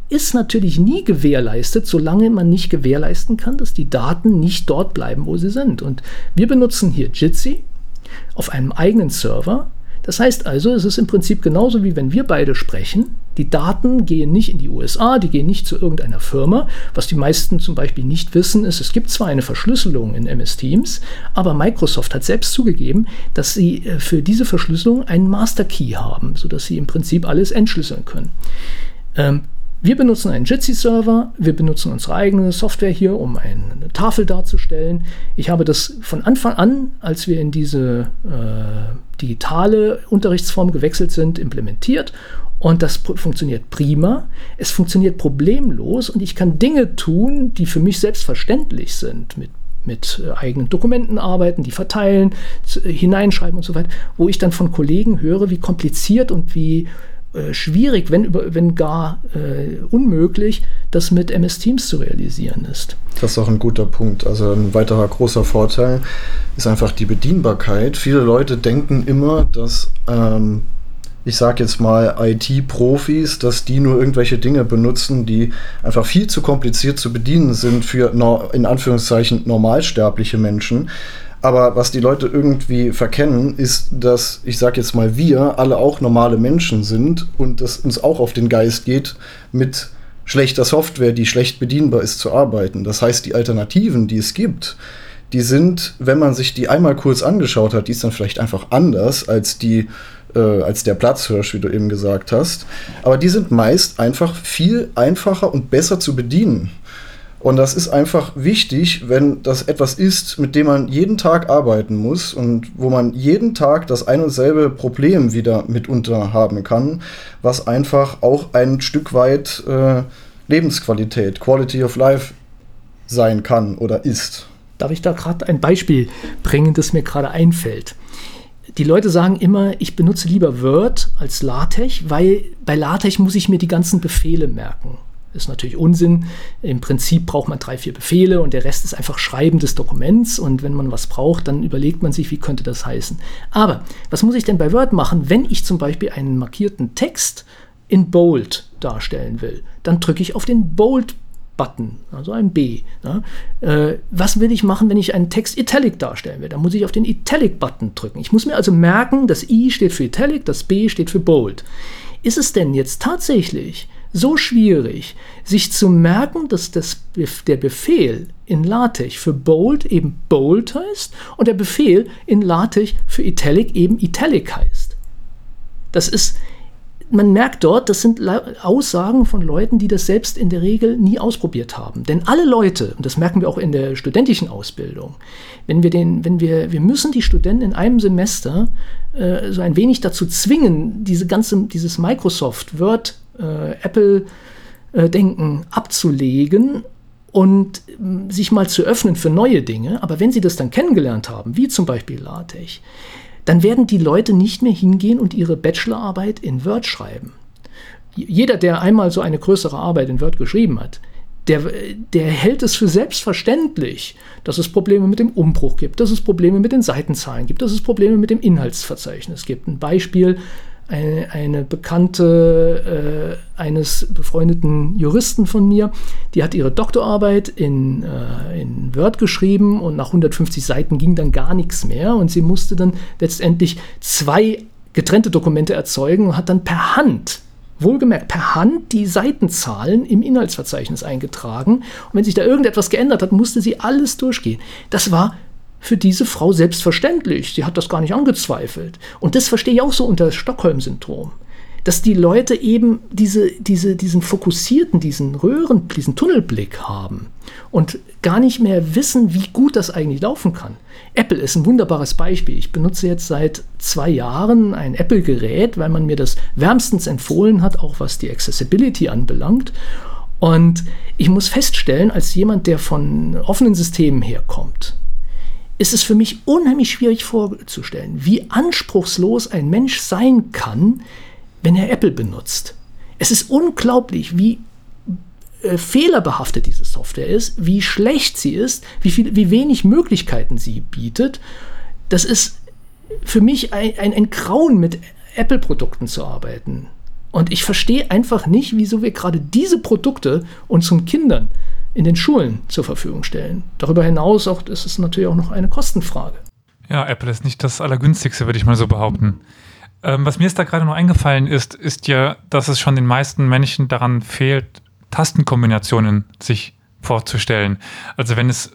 ist natürlich nie gewährleistet, solange man nicht gewährleisten kann, dass die Daten nicht dort bleiben, wo sie sind. Und wir benutzen hier Jitsi, auf einem eigenen Server. Das heißt also, es ist im Prinzip genauso wie wenn wir beide sprechen. Die Daten gehen nicht in die USA, die gehen nicht zu irgendeiner Firma. Was die meisten zum Beispiel nicht wissen, ist, es gibt zwar eine Verschlüsselung in MS Teams, aber Microsoft hat selbst zugegeben, dass sie äh, für diese Verschlüsselung einen Master Key haben, sodass sie im Prinzip alles entschlüsseln können. Ähm, wir benutzen einen Jitsi-Server, wir benutzen unsere eigene Software hier, um eine Tafel darzustellen. Ich habe das von Anfang an, als wir in diese äh, digitale Unterrichtsform gewechselt sind, implementiert und das funktioniert prima. Es funktioniert problemlos und ich kann Dinge tun, die für mich selbstverständlich sind, mit mit äh, eigenen Dokumenten arbeiten, die verteilen, hineinschreiben und so weiter, wo ich dann von Kollegen höre, wie kompliziert und wie äh, schwierig, wenn, wenn gar äh, unmöglich, das mit MS Teams zu realisieren ist. Das ist auch ein guter Punkt. Also ein weiterer großer Vorteil ist einfach die Bedienbarkeit. Viele Leute denken immer, dass ähm, ich sage jetzt mal IT-Profis, dass die nur irgendwelche Dinge benutzen, die einfach viel zu kompliziert zu bedienen sind für in Anführungszeichen normalsterbliche Menschen. Aber was die Leute irgendwie verkennen, ist, dass, ich sage jetzt mal, wir alle auch normale Menschen sind und es uns auch auf den Geist geht, mit schlechter Software, die schlecht bedienbar ist, zu arbeiten. Das heißt, die Alternativen, die es gibt, die sind, wenn man sich die einmal kurz angeschaut hat, die ist dann vielleicht einfach anders als die äh, als der Platzhirsch, wie du eben gesagt hast. Aber die sind meist einfach viel einfacher und besser zu bedienen. Und das ist einfach wichtig, wenn das etwas ist, mit dem man jeden Tag arbeiten muss und wo man jeden Tag das ein und selbe Problem wieder mitunter haben kann, was einfach auch ein Stück weit äh, Lebensqualität, Quality of Life sein kann oder ist. Darf ich da gerade ein Beispiel bringen, das mir gerade einfällt? Die Leute sagen immer, ich benutze lieber Word als LaTeX, weil bei LaTeX muss ich mir die ganzen Befehle merken. Ist natürlich Unsinn. Im Prinzip braucht man drei, vier Befehle und der Rest ist einfach Schreiben des Dokuments. Und wenn man was braucht, dann überlegt man sich, wie könnte das heißen. Aber was muss ich denn bei Word machen, wenn ich zum Beispiel einen markierten Text in Bold darstellen will? Dann drücke ich auf den Bold Button, also ein B. Ne? Äh, was will ich machen, wenn ich einen Text Italic darstellen will? Dann muss ich auf den Italic-Button drücken. Ich muss mir also merken, das I steht für Italic, das B steht für Bold. Ist es denn jetzt tatsächlich so schwierig, sich zu merken, dass das, der Befehl in LaTeX für Bold eben Bold heißt und der Befehl in LaTeX für Italic eben Italic heißt. Das ist, man merkt dort, das sind Aussagen von Leuten, die das selbst in der Regel nie ausprobiert haben. Denn alle Leute, und das merken wir auch in der studentischen Ausbildung, wenn wir den, wenn wir, wir müssen die Studenten in einem Semester äh, so ein wenig dazu zwingen, diese ganze, dieses Microsoft Word äh, Apple-Denken äh, abzulegen und äh, sich mal zu öffnen für neue Dinge. Aber wenn sie das dann kennengelernt haben, wie zum Beispiel LaTeX, dann werden die Leute nicht mehr hingehen und ihre Bachelorarbeit in Word schreiben. Jeder, der einmal so eine größere Arbeit in Word geschrieben hat, der, der hält es für selbstverständlich, dass es Probleme mit dem Umbruch gibt, dass es Probleme mit den Seitenzahlen gibt, dass es Probleme mit dem Inhaltsverzeichnis gibt. Ein Beispiel, eine, eine Bekannte äh, eines befreundeten Juristen von mir, die hat ihre Doktorarbeit in, äh, in Word geschrieben und nach 150 Seiten ging dann gar nichts mehr und sie musste dann letztendlich zwei getrennte Dokumente erzeugen und hat dann per Hand wohlgemerkt per Hand die Seitenzahlen im Inhaltsverzeichnis eingetragen. Und wenn sich da irgendetwas geändert hat, musste sie alles durchgehen. Das war für diese Frau selbstverständlich. Sie hat das gar nicht angezweifelt. Und das verstehe ich auch so unter Stockholm-Syndrom. Dass die Leute eben diese, diese, diesen fokussierten, diesen Röhren, diesen Tunnelblick haben und gar nicht mehr wissen, wie gut das eigentlich laufen kann. Apple ist ein wunderbares Beispiel. Ich benutze jetzt seit zwei Jahren ein Apple-Gerät, weil man mir das wärmstens empfohlen hat, auch was die Accessibility anbelangt. Und ich muss feststellen, als jemand, der von offenen Systemen herkommt, ist es für mich unheimlich schwierig vorzustellen, wie anspruchslos ein Mensch sein kann, wenn er Apple benutzt. Es ist unglaublich, wie äh, fehlerbehaftet diese Software ist, wie schlecht sie ist, wie, viel, wie wenig Möglichkeiten sie bietet. Das ist für mich ein, ein, ein Grauen, mit Apple-Produkten zu arbeiten. Und ich verstehe einfach nicht, wieso wir gerade diese Produkte unseren Kindern in den Schulen zur Verfügung stellen. Darüber hinaus auch, das ist natürlich auch noch eine Kostenfrage. Ja, Apple ist nicht das Allergünstigste, würde ich mal so behaupten. Ähm, was mir jetzt da gerade noch eingefallen ist, ist ja, dass es schon den meisten Menschen daran fehlt, Tastenkombinationen sich vorzustellen. Also wenn es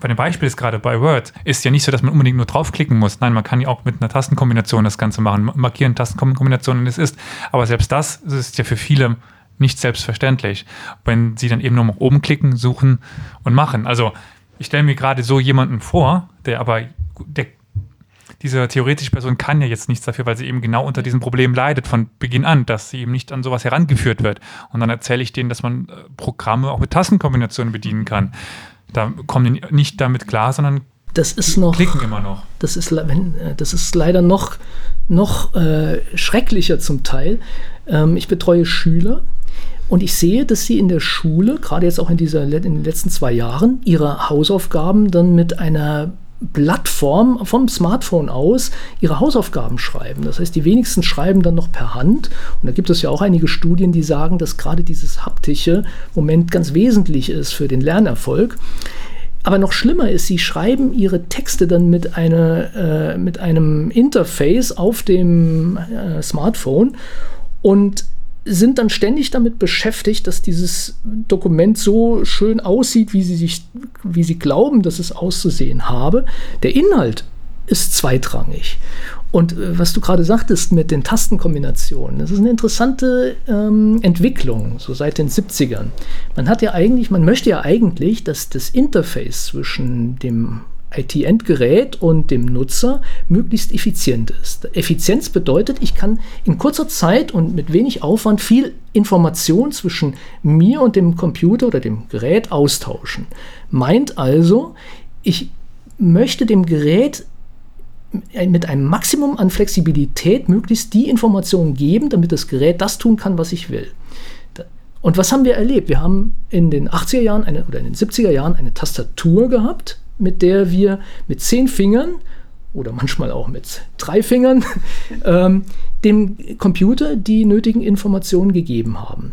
bei dem Beispiel ist gerade bei Word, ist ja nicht so, dass man unbedingt nur draufklicken muss. Nein, man kann ja auch mit einer Tastenkombination das Ganze machen, markieren Tastenkombinationen, es ist. Aber selbst das ist ja für viele nicht selbstverständlich, wenn sie dann eben nur nach oben klicken, suchen und machen. Also ich stelle mir gerade so jemanden vor, der aber, der, diese theoretische Person kann ja jetzt nichts dafür, weil sie eben genau unter diesem Problem leidet von Beginn an, dass sie eben nicht an sowas herangeführt wird. Und dann erzähle ich denen, dass man äh, Programme auch mit Tastenkombinationen bedienen kann. Da kommen die nicht damit klar, sondern das ist noch. Klicken immer noch. Das ist, das ist leider noch, noch äh, schrecklicher zum Teil. Ähm, ich betreue Schüler und ich sehe, dass sie in der Schule, gerade jetzt auch in, dieser, in den letzten zwei Jahren, ihre Hausaufgaben dann mit einer Plattform vom Smartphone aus ihre Hausaufgaben schreiben. Das heißt, die wenigsten schreiben dann noch per Hand. Und da gibt es ja auch einige Studien, die sagen, dass gerade dieses haptische Moment ganz wesentlich ist für den Lernerfolg. Aber noch schlimmer ist, sie schreiben ihre Texte dann mit, eine, äh, mit einem Interface auf dem äh, Smartphone und sind dann ständig damit beschäftigt, dass dieses Dokument so schön aussieht, wie sie sich, wie sie glauben, dass es auszusehen habe. Der Inhalt ist zweitrangig. Und äh, was du gerade sagtest mit den Tastenkombinationen, das ist eine interessante ähm, Entwicklung, so seit den 70ern. Man hat ja eigentlich, man möchte ja eigentlich, dass das Interface zwischen dem IT-Endgerät und dem Nutzer möglichst effizient ist. Effizienz bedeutet, ich kann in kurzer Zeit und mit wenig Aufwand viel Information zwischen mir und dem Computer oder dem Gerät austauschen. Meint also, ich möchte dem Gerät mit einem Maximum an Flexibilität möglichst die Informationen geben, damit das Gerät das tun kann, was ich will. Und was haben wir erlebt? Wir haben in den 80er Jahren eine, oder in den 70er Jahren eine Tastatur gehabt, mit der wir mit zehn Fingern oder manchmal auch mit drei Fingern <laughs> ähm, dem Computer die nötigen Informationen gegeben haben.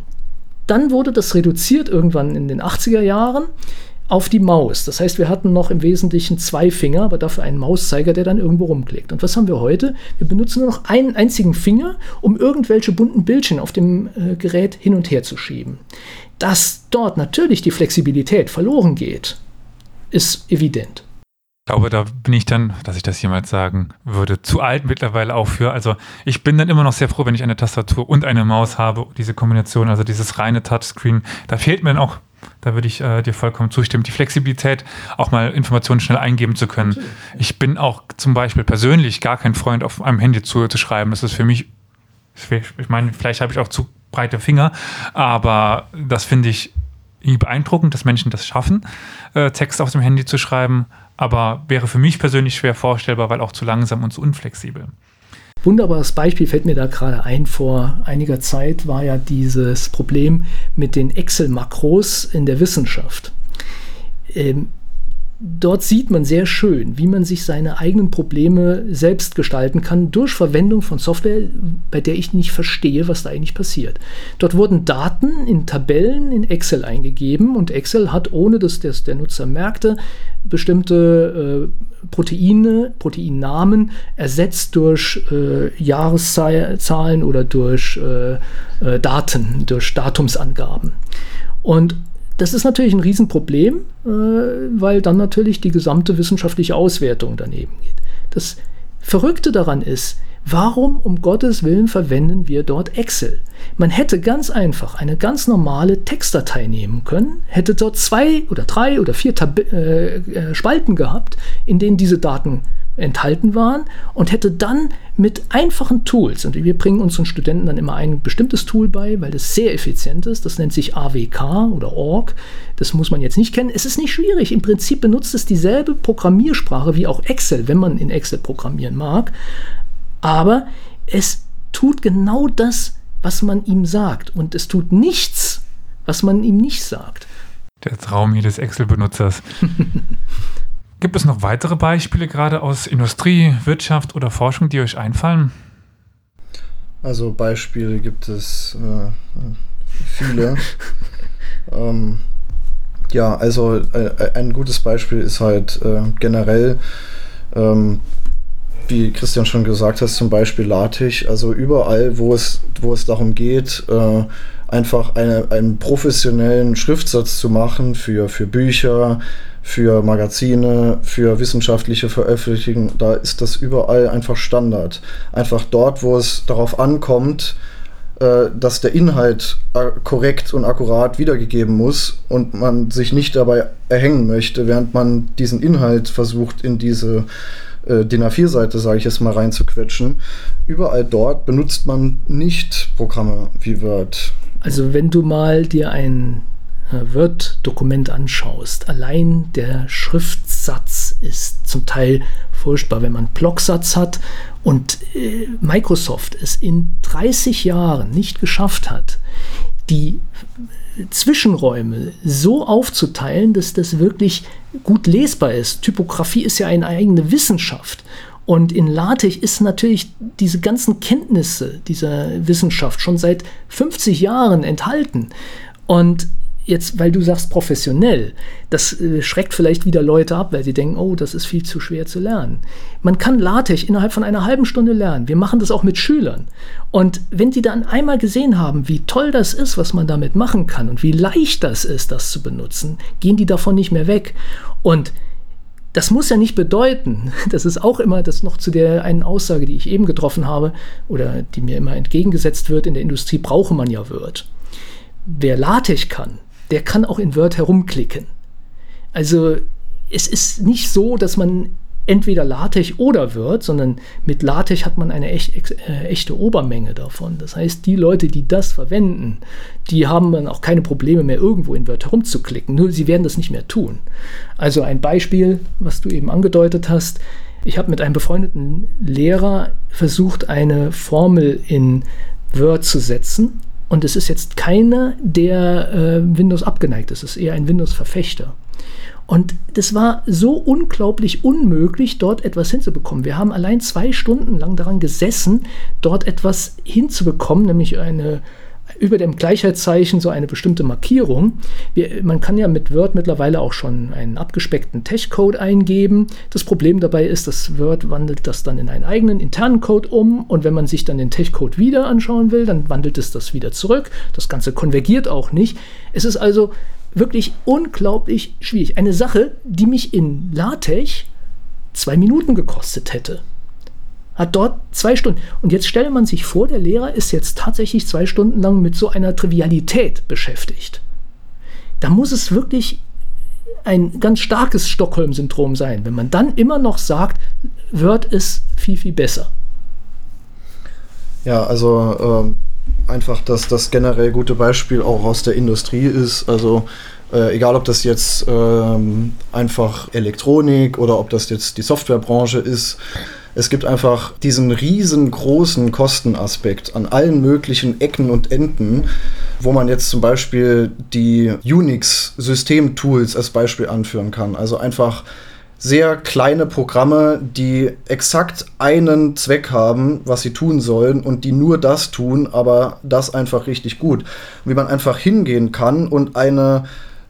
Dann wurde das reduziert irgendwann in den 80er Jahren auf die Maus. Das heißt, wir hatten noch im Wesentlichen zwei Finger, aber dafür einen Mauszeiger, der dann irgendwo rumklickt. Und was haben wir heute? Wir benutzen nur noch einen einzigen Finger, um irgendwelche bunten Bildchen auf dem äh, Gerät hin und her zu schieben. Dass dort natürlich die Flexibilität verloren geht, ist evident. Ich glaube, da bin ich dann, dass ich das jemals sagen würde, zu alt mittlerweile auch für. Also ich bin dann immer noch sehr froh, wenn ich eine Tastatur und eine Maus habe, diese Kombination, also dieses reine Touchscreen. Da fehlt mir dann auch, da würde ich äh, dir vollkommen zustimmen, die Flexibilität, auch mal Informationen schnell eingeben zu können. Ich bin auch zum Beispiel persönlich gar kein Freund, auf einem Handy zu, zu schreiben. Das ist für mich, ich meine, vielleicht habe ich auch zu breite Finger, aber das finde ich beeindruckend, dass Menschen das schaffen, äh, Text auf dem Handy zu schreiben, aber wäre für mich persönlich schwer vorstellbar, weil auch zu langsam und zu unflexibel. Wunderbares Beispiel fällt mir da gerade ein. Vor einiger Zeit war ja dieses Problem mit den Excel-Makros in der Wissenschaft. Ähm, dort sieht man sehr schön, wie man sich seine eigenen Probleme selbst gestalten kann durch Verwendung von Software, bei der ich nicht verstehe, was da eigentlich passiert. Dort wurden Daten in Tabellen in Excel eingegeben und Excel hat, ohne dass das der Nutzer merkte, bestimmte äh, Proteine, Proteinnamen ersetzt durch äh, Jahreszahlen oder durch äh, äh Daten, durch Datumsangaben. Und das ist natürlich ein Riesenproblem, äh, weil dann natürlich die gesamte wissenschaftliche Auswertung daneben geht. Das Verrückte daran ist, warum um Gottes Willen verwenden wir dort Excel? Man hätte ganz einfach eine ganz normale Textdatei nehmen können, hätte dort zwei oder drei oder vier Tab äh, äh, Spalten gehabt, in denen diese Daten enthalten waren und hätte dann mit einfachen Tools, und wir bringen unseren Studenten dann immer ein bestimmtes Tool bei, weil das sehr effizient ist, das nennt sich AWK oder ORG, das muss man jetzt nicht kennen. Es ist nicht schwierig, im Prinzip benutzt es dieselbe Programmiersprache wie auch Excel, wenn man in Excel programmieren mag, aber es tut genau das, was man ihm sagt und es tut nichts, was man ihm nicht sagt. Der Traum jedes Excel-Benutzers. <laughs> Gibt es noch weitere Beispiele, gerade aus Industrie, Wirtschaft oder Forschung, die euch einfallen? Also Beispiele gibt es äh, viele. <laughs> ähm, ja, also äh, ein gutes Beispiel ist halt äh, generell, ähm, wie Christian schon gesagt hat, zum Beispiel LaTeX. Also überall, wo es, wo es darum geht, äh, einfach eine, einen professionellen Schriftsatz zu machen für, für Bücher, für Magazine, für wissenschaftliche Veröffentlichungen, da ist das überall einfach Standard. Einfach dort, wo es darauf ankommt, äh, dass der Inhalt korrekt und akkurat wiedergegeben muss und man sich nicht dabei erhängen möchte, während man diesen Inhalt versucht in diese äh, DIN A4-Seite, sage ich jetzt mal, reinzuquetschen. Überall dort benutzt man nicht Programme wie Word. Also wenn du mal dir ein Word-Dokument anschaust, allein der Schriftsatz ist zum Teil furchtbar, wenn man Blocksatz hat und äh, Microsoft es in 30 Jahren nicht geschafft hat, die Zwischenräume so aufzuteilen, dass das wirklich gut lesbar ist. Typografie ist ja eine eigene Wissenschaft. Und in LaTeX ist natürlich diese ganzen Kenntnisse dieser Wissenschaft schon seit 50 Jahren enthalten. Und jetzt, weil du sagst professionell, das äh, schreckt vielleicht wieder Leute ab, weil sie denken, oh, das ist viel zu schwer zu lernen. Man kann LaTeX innerhalb von einer halben Stunde lernen. Wir machen das auch mit Schülern. Und wenn die dann einmal gesehen haben, wie toll das ist, was man damit machen kann und wie leicht das ist, das zu benutzen, gehen die davon nicht mehr weg. Und das muss ja nicht bedeuten, <laughs> das ist auch immer das noch zu der einen Aussage, die ich eben getroffen habe oder die mir immer entgegengesetzt wird, in der Industrie brauche man ja Word. Wer LaTeX kann, der kann auch in Word herumklicken. Also es ist nicht so, dass man entweder LaTeX oder Word, sondern mit LaTeX hat man eine echt, äh, echte Obermenge davon. Das heißt, die Leute, die das verwenden, die haben dann auch keine Probleme mehr, irgendwo in Word herumzuklicken. Nur sie werden das nicht mehr tun. Also ein Beispiel, was du eben angedeutet hast. Ich habe mit einem befreundeten Lehrer versucht, eine Formel in Word zu setzen und es ist jetzt keiner, der äh, Windows abgeneigt ist. Es ist eher ein Windows-Verfechter. Und das war so unglaublich unmöglich, dort etwas hinzubekommen. Wir haben allein zwei Stunden lang daran gesessen, dort etwas hinzubekommen, nämlich eine über dem Gleichheitszeichen so eine bestimmte Markierung. Wir, man kann ja mit Word mittlerweile auch schon einen abgespeckten Tech-Code eingeben. Das Problem dabei ist, dass Word wandelt das dann in einen eigenen internen Code um und wenn man sich dann den Tech-Code wieder anschauen will, dann wandelt es das wieder zurück. Das Ganze konvergiert auch nicht. Es ist also wirklich unglaublich schwierig. Eine Sache, die mich in LaTeX zwei Minuten gekostet hätte hat dort zwei Stunden. Und jetzt stelle man sich vor, der Lehrer ist jetzt tatsächlich zwei Stunden lang mit so einer Trivialität beschäftigt. Da muss es wirklich ein ganz starkes Stockholm-Syndrom sein, wenn man dann immer noch sagt, Word ist viel, viel besser. Ja, also äh, einfach, dass das generell gute Beispiel auch aus der Industrie ist. Also äh, egal, ob das jetzt äh, einfach Elektronik oder ob das jetzt die Softwarebranche ist. Es gibt einfach diesen riesengroßen Kostenaspekt an allen möglichen Ecken und Enden, wo man jetzt zum Beispiel die Unix-System-Tools als Beispiel anführen kann. Also einfach sehr kleine Programme, die exakt einen Zweck haben, was sie tun sollen und die nur das tun, aber das einfach richtig gut. Wie man einfach hingehen kann und eine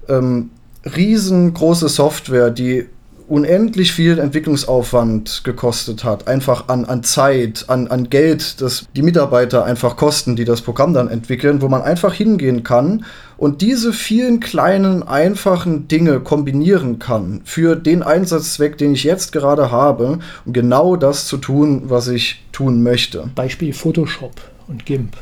ähm, riesengroße Software, die unendlich viel Entwicklungsaufwand gekostet hat, einfach an, an Zeit, an, an Geld, das die Mitarbeiter einfach kosten, die das Programm dann entwickeln, wo man einfach hingehen kann und diese vielen kleinen, einfachen Dinge kombinieren kann für den Einsatzzweck, den ich jetzt gerade habe, um genau das zu tun, was ich tun möchte. Beispiel Photoshop und GIMP.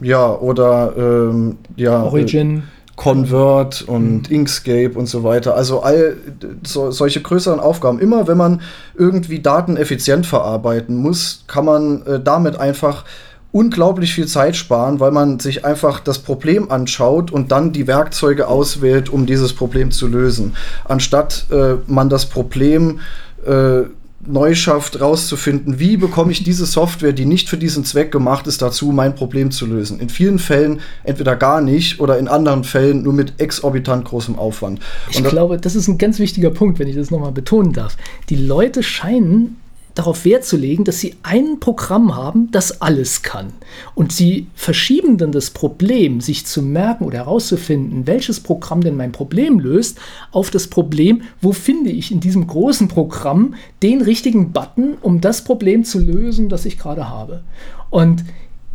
Ja, oder ähm, ja. Origin. Äh, Convert und mhm. Inkscape und so weiter. Also all so, solche größeren Aufgaben. Immer wenn man irgendwie Daten effizient verarbeiten muss, kann man äh, damit einfach unglaublich viel Zeit sparen, weil man sich einfach das Problem anschaut und dann die Werkzeuge auswählt, um dieses Problem zu lösen. Anstatt äh, man das Problem äh, neu schafft, rauszufinden, wie bekomme ich diese Software, die nicht für diesen Zweck gemacht ist, dazu, mein Problem zu lösen. In vielen Fällen entweder gar nicht oder in anderen Fällen nur mit exorbitant großem Aufwand. Und ich glaube, das ist ein ganz wichtiger Punkt, wenn ich das nochmal betonen darf. Die Leute scheinen darauf Wert zu legen, dass sie ein Programm haben, das alles kann. Und sie verschieben dann das Problem, sich zu merken oder herauszufinden, welches Programm denn mein Problem löst, auf das Problem, wo finde ich in diesem großen Programm den richtigen Button, um das Problem zu lösen, das ich gerade habe. Und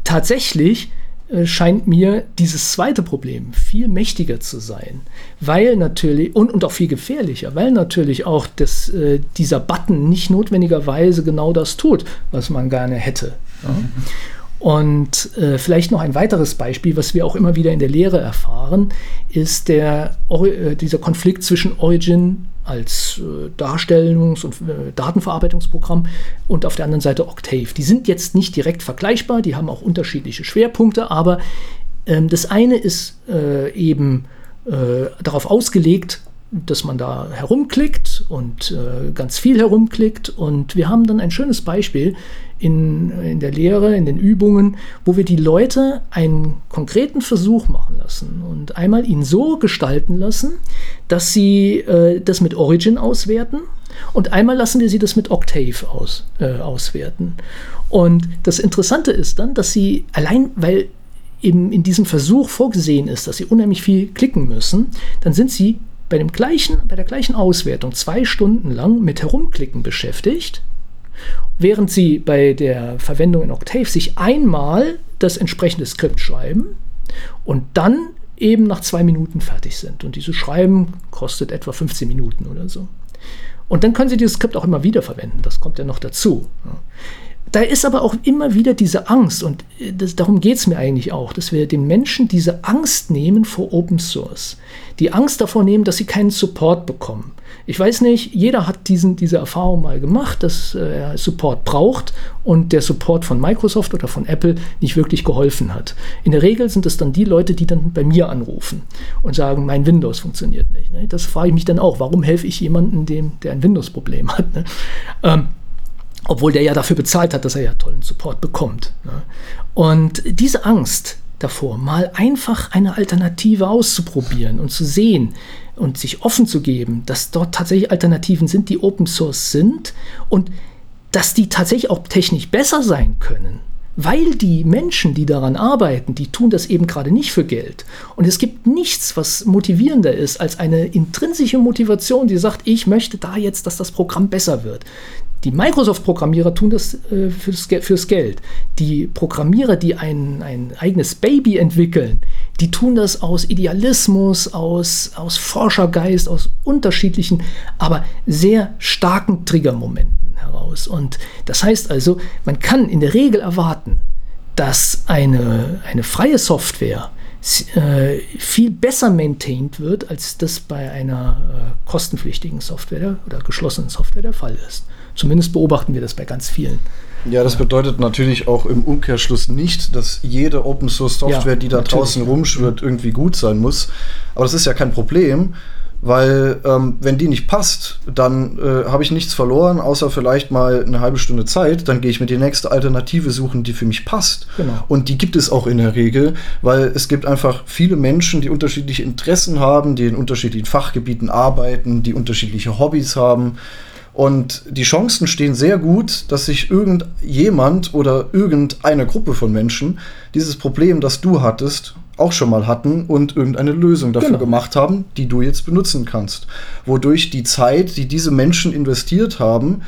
tatsächlich scheint mir dieses zweite Problem viel mächtiger zu sein, weil natürlich und, und auch viel gefährlicher, weil natürlich auch das, äh, dieser Button nicht notwendigerweise genau das tut, was man gerne hätte. Ja? Mhm. Und äh, vielleicht noch ein weiteres Beispiel, was wir auch immer wieder in der Lehre erfahren, ist der, äh, dieser Konflikt zwischen Origin als äh, Darstellungs- und äh, Datenverarbeitungsprogramm und auf der anderen Seite Octave. Die sind jetzt nicht direkt vergleichbar, die haben auch unterschiedliche Schwerpunkte, aber ähm, das eine ist äh, eben äh, darauf ausgelegt, dass man da herumklickt und äh, ganz viel herumklickt. Und wir haben dann ein schönes Beispiel in, in der Lehre, in den Übungen, wo wir die Leute einen konkreten Versuch machen lassen und einmal ihn so gestalten lassen, dass sie äh, das mit Origin auswerten und einmal lassen wir sie das mit Octave aus, äh, auswerten. Und das Interessante ist dann, dass sie allein, weil eben in diesem Versuch vorgesehen ist, dass sie unheimlich viel klicken müssen, dann sind sie bei, dem gleichen, bei der gleichen Auswertung zwei Stunden lang mit Herumklicken beschäftigt, während sie bei der Verwendung in Octave sich einmal das entsprechende Skript schreiben und dann eben nach zwei Minuten fertig sind. Und dieses Schreiben kostet etwa 15 Minuten oder so. Und dann können Sie dieses Skript auch immer wieder verwenden. Das kommt ja noch dazu. Da ist aber auch immer wieder diese Angst, und äh, das, darum geht es mir eigentlich auch, dass wir den Menschen diese Angst nehmen vor Open Source. Die Angst davor nehmen, dass sie keinen Support bekommen. Ich weiß nicht, jeder hat diesen, diese Erfahrung mal gemacht, dass äh, er Support braucht und der Support von Microsoft oder von Apple nicht wirklich geholfen hat. In der Regel sind es dann die Leute, die dann bei mir anrufen und sagen, mein Windows funktioniert nicht. Ne? Das frage ich mich dann auch, warum helfe ich jemandem, dem, der ein Windows-Problem hat? Obwohl der ja dafür bezahlt hat, dass er ja tollen Support bekommt. Ne? Und diese Angst davor, mal einfach eine Alternative auszuprobieren und zu sehen und sich offen zu geben, dass dort tatsächlich Alternativen sind, die Open Source sind und dass die tatsächlich auch technisch besser sein können, weil die Menschen, die daran arbeiten, die tun das eben gerade nicht für Geld. Und es gibt nichts, was motivierender ist als eine intrinsische Motivation, die sagt, ich möchte da jetzt, dass das Programm besser wird. Die Microsoft-Programmierer tun das äh, fürs, fürs, Geld. Die Programmierer, die ein, ein eigenes Baby entwickeln, die tun das aus Idealismus, aus, aus Forschergeist, aus unterschiedlichen, aber sehr starken Triggermomenten heraus. Und das heißt also, man kann in der Regel erwarten, dass eine, eine freie Software äh, viel besser maintained wird, als das bei einer äh, kostenpflichtigen Software oder geschlossenen Software der Fall ist. Zumindest beobachten wir das bei ganz vielen. Ja, das bedeutet natürlich auch im Umkehrschluss nicht, dass jede Open Source Software, ja, die da draußen rumschwirrt, irgendwie gut sein muss. Aber das ist ja kein Problem, weil ähm, wenn die nicht passt, dann äh, habe ich nichts verloren, außer vielleicht mal eine halbe Stunde Zeit. Dann gehe ich mir die nächste Alternative suchen, die für mich passt. Genau. Und die gibt es auch in der Regel, weil es gibt einfach viele Menschen, die unterschiedliche Interessen haben, die in unterschiedlichen Fachgebieten arbeiten, die unterschiedliche Hobbys haben. Und die Chancen stehen sehr gut, dass sich irgendjemand oder irgendeine Gruppe von Menschen dieses Problem, das du hattest, auch schon mal hatten und irgendeine Lösung dafür genau. gemacht haben, die du jetzt benutzen kannst. Wodurch die Zeit, die diese Menschen investiert haben,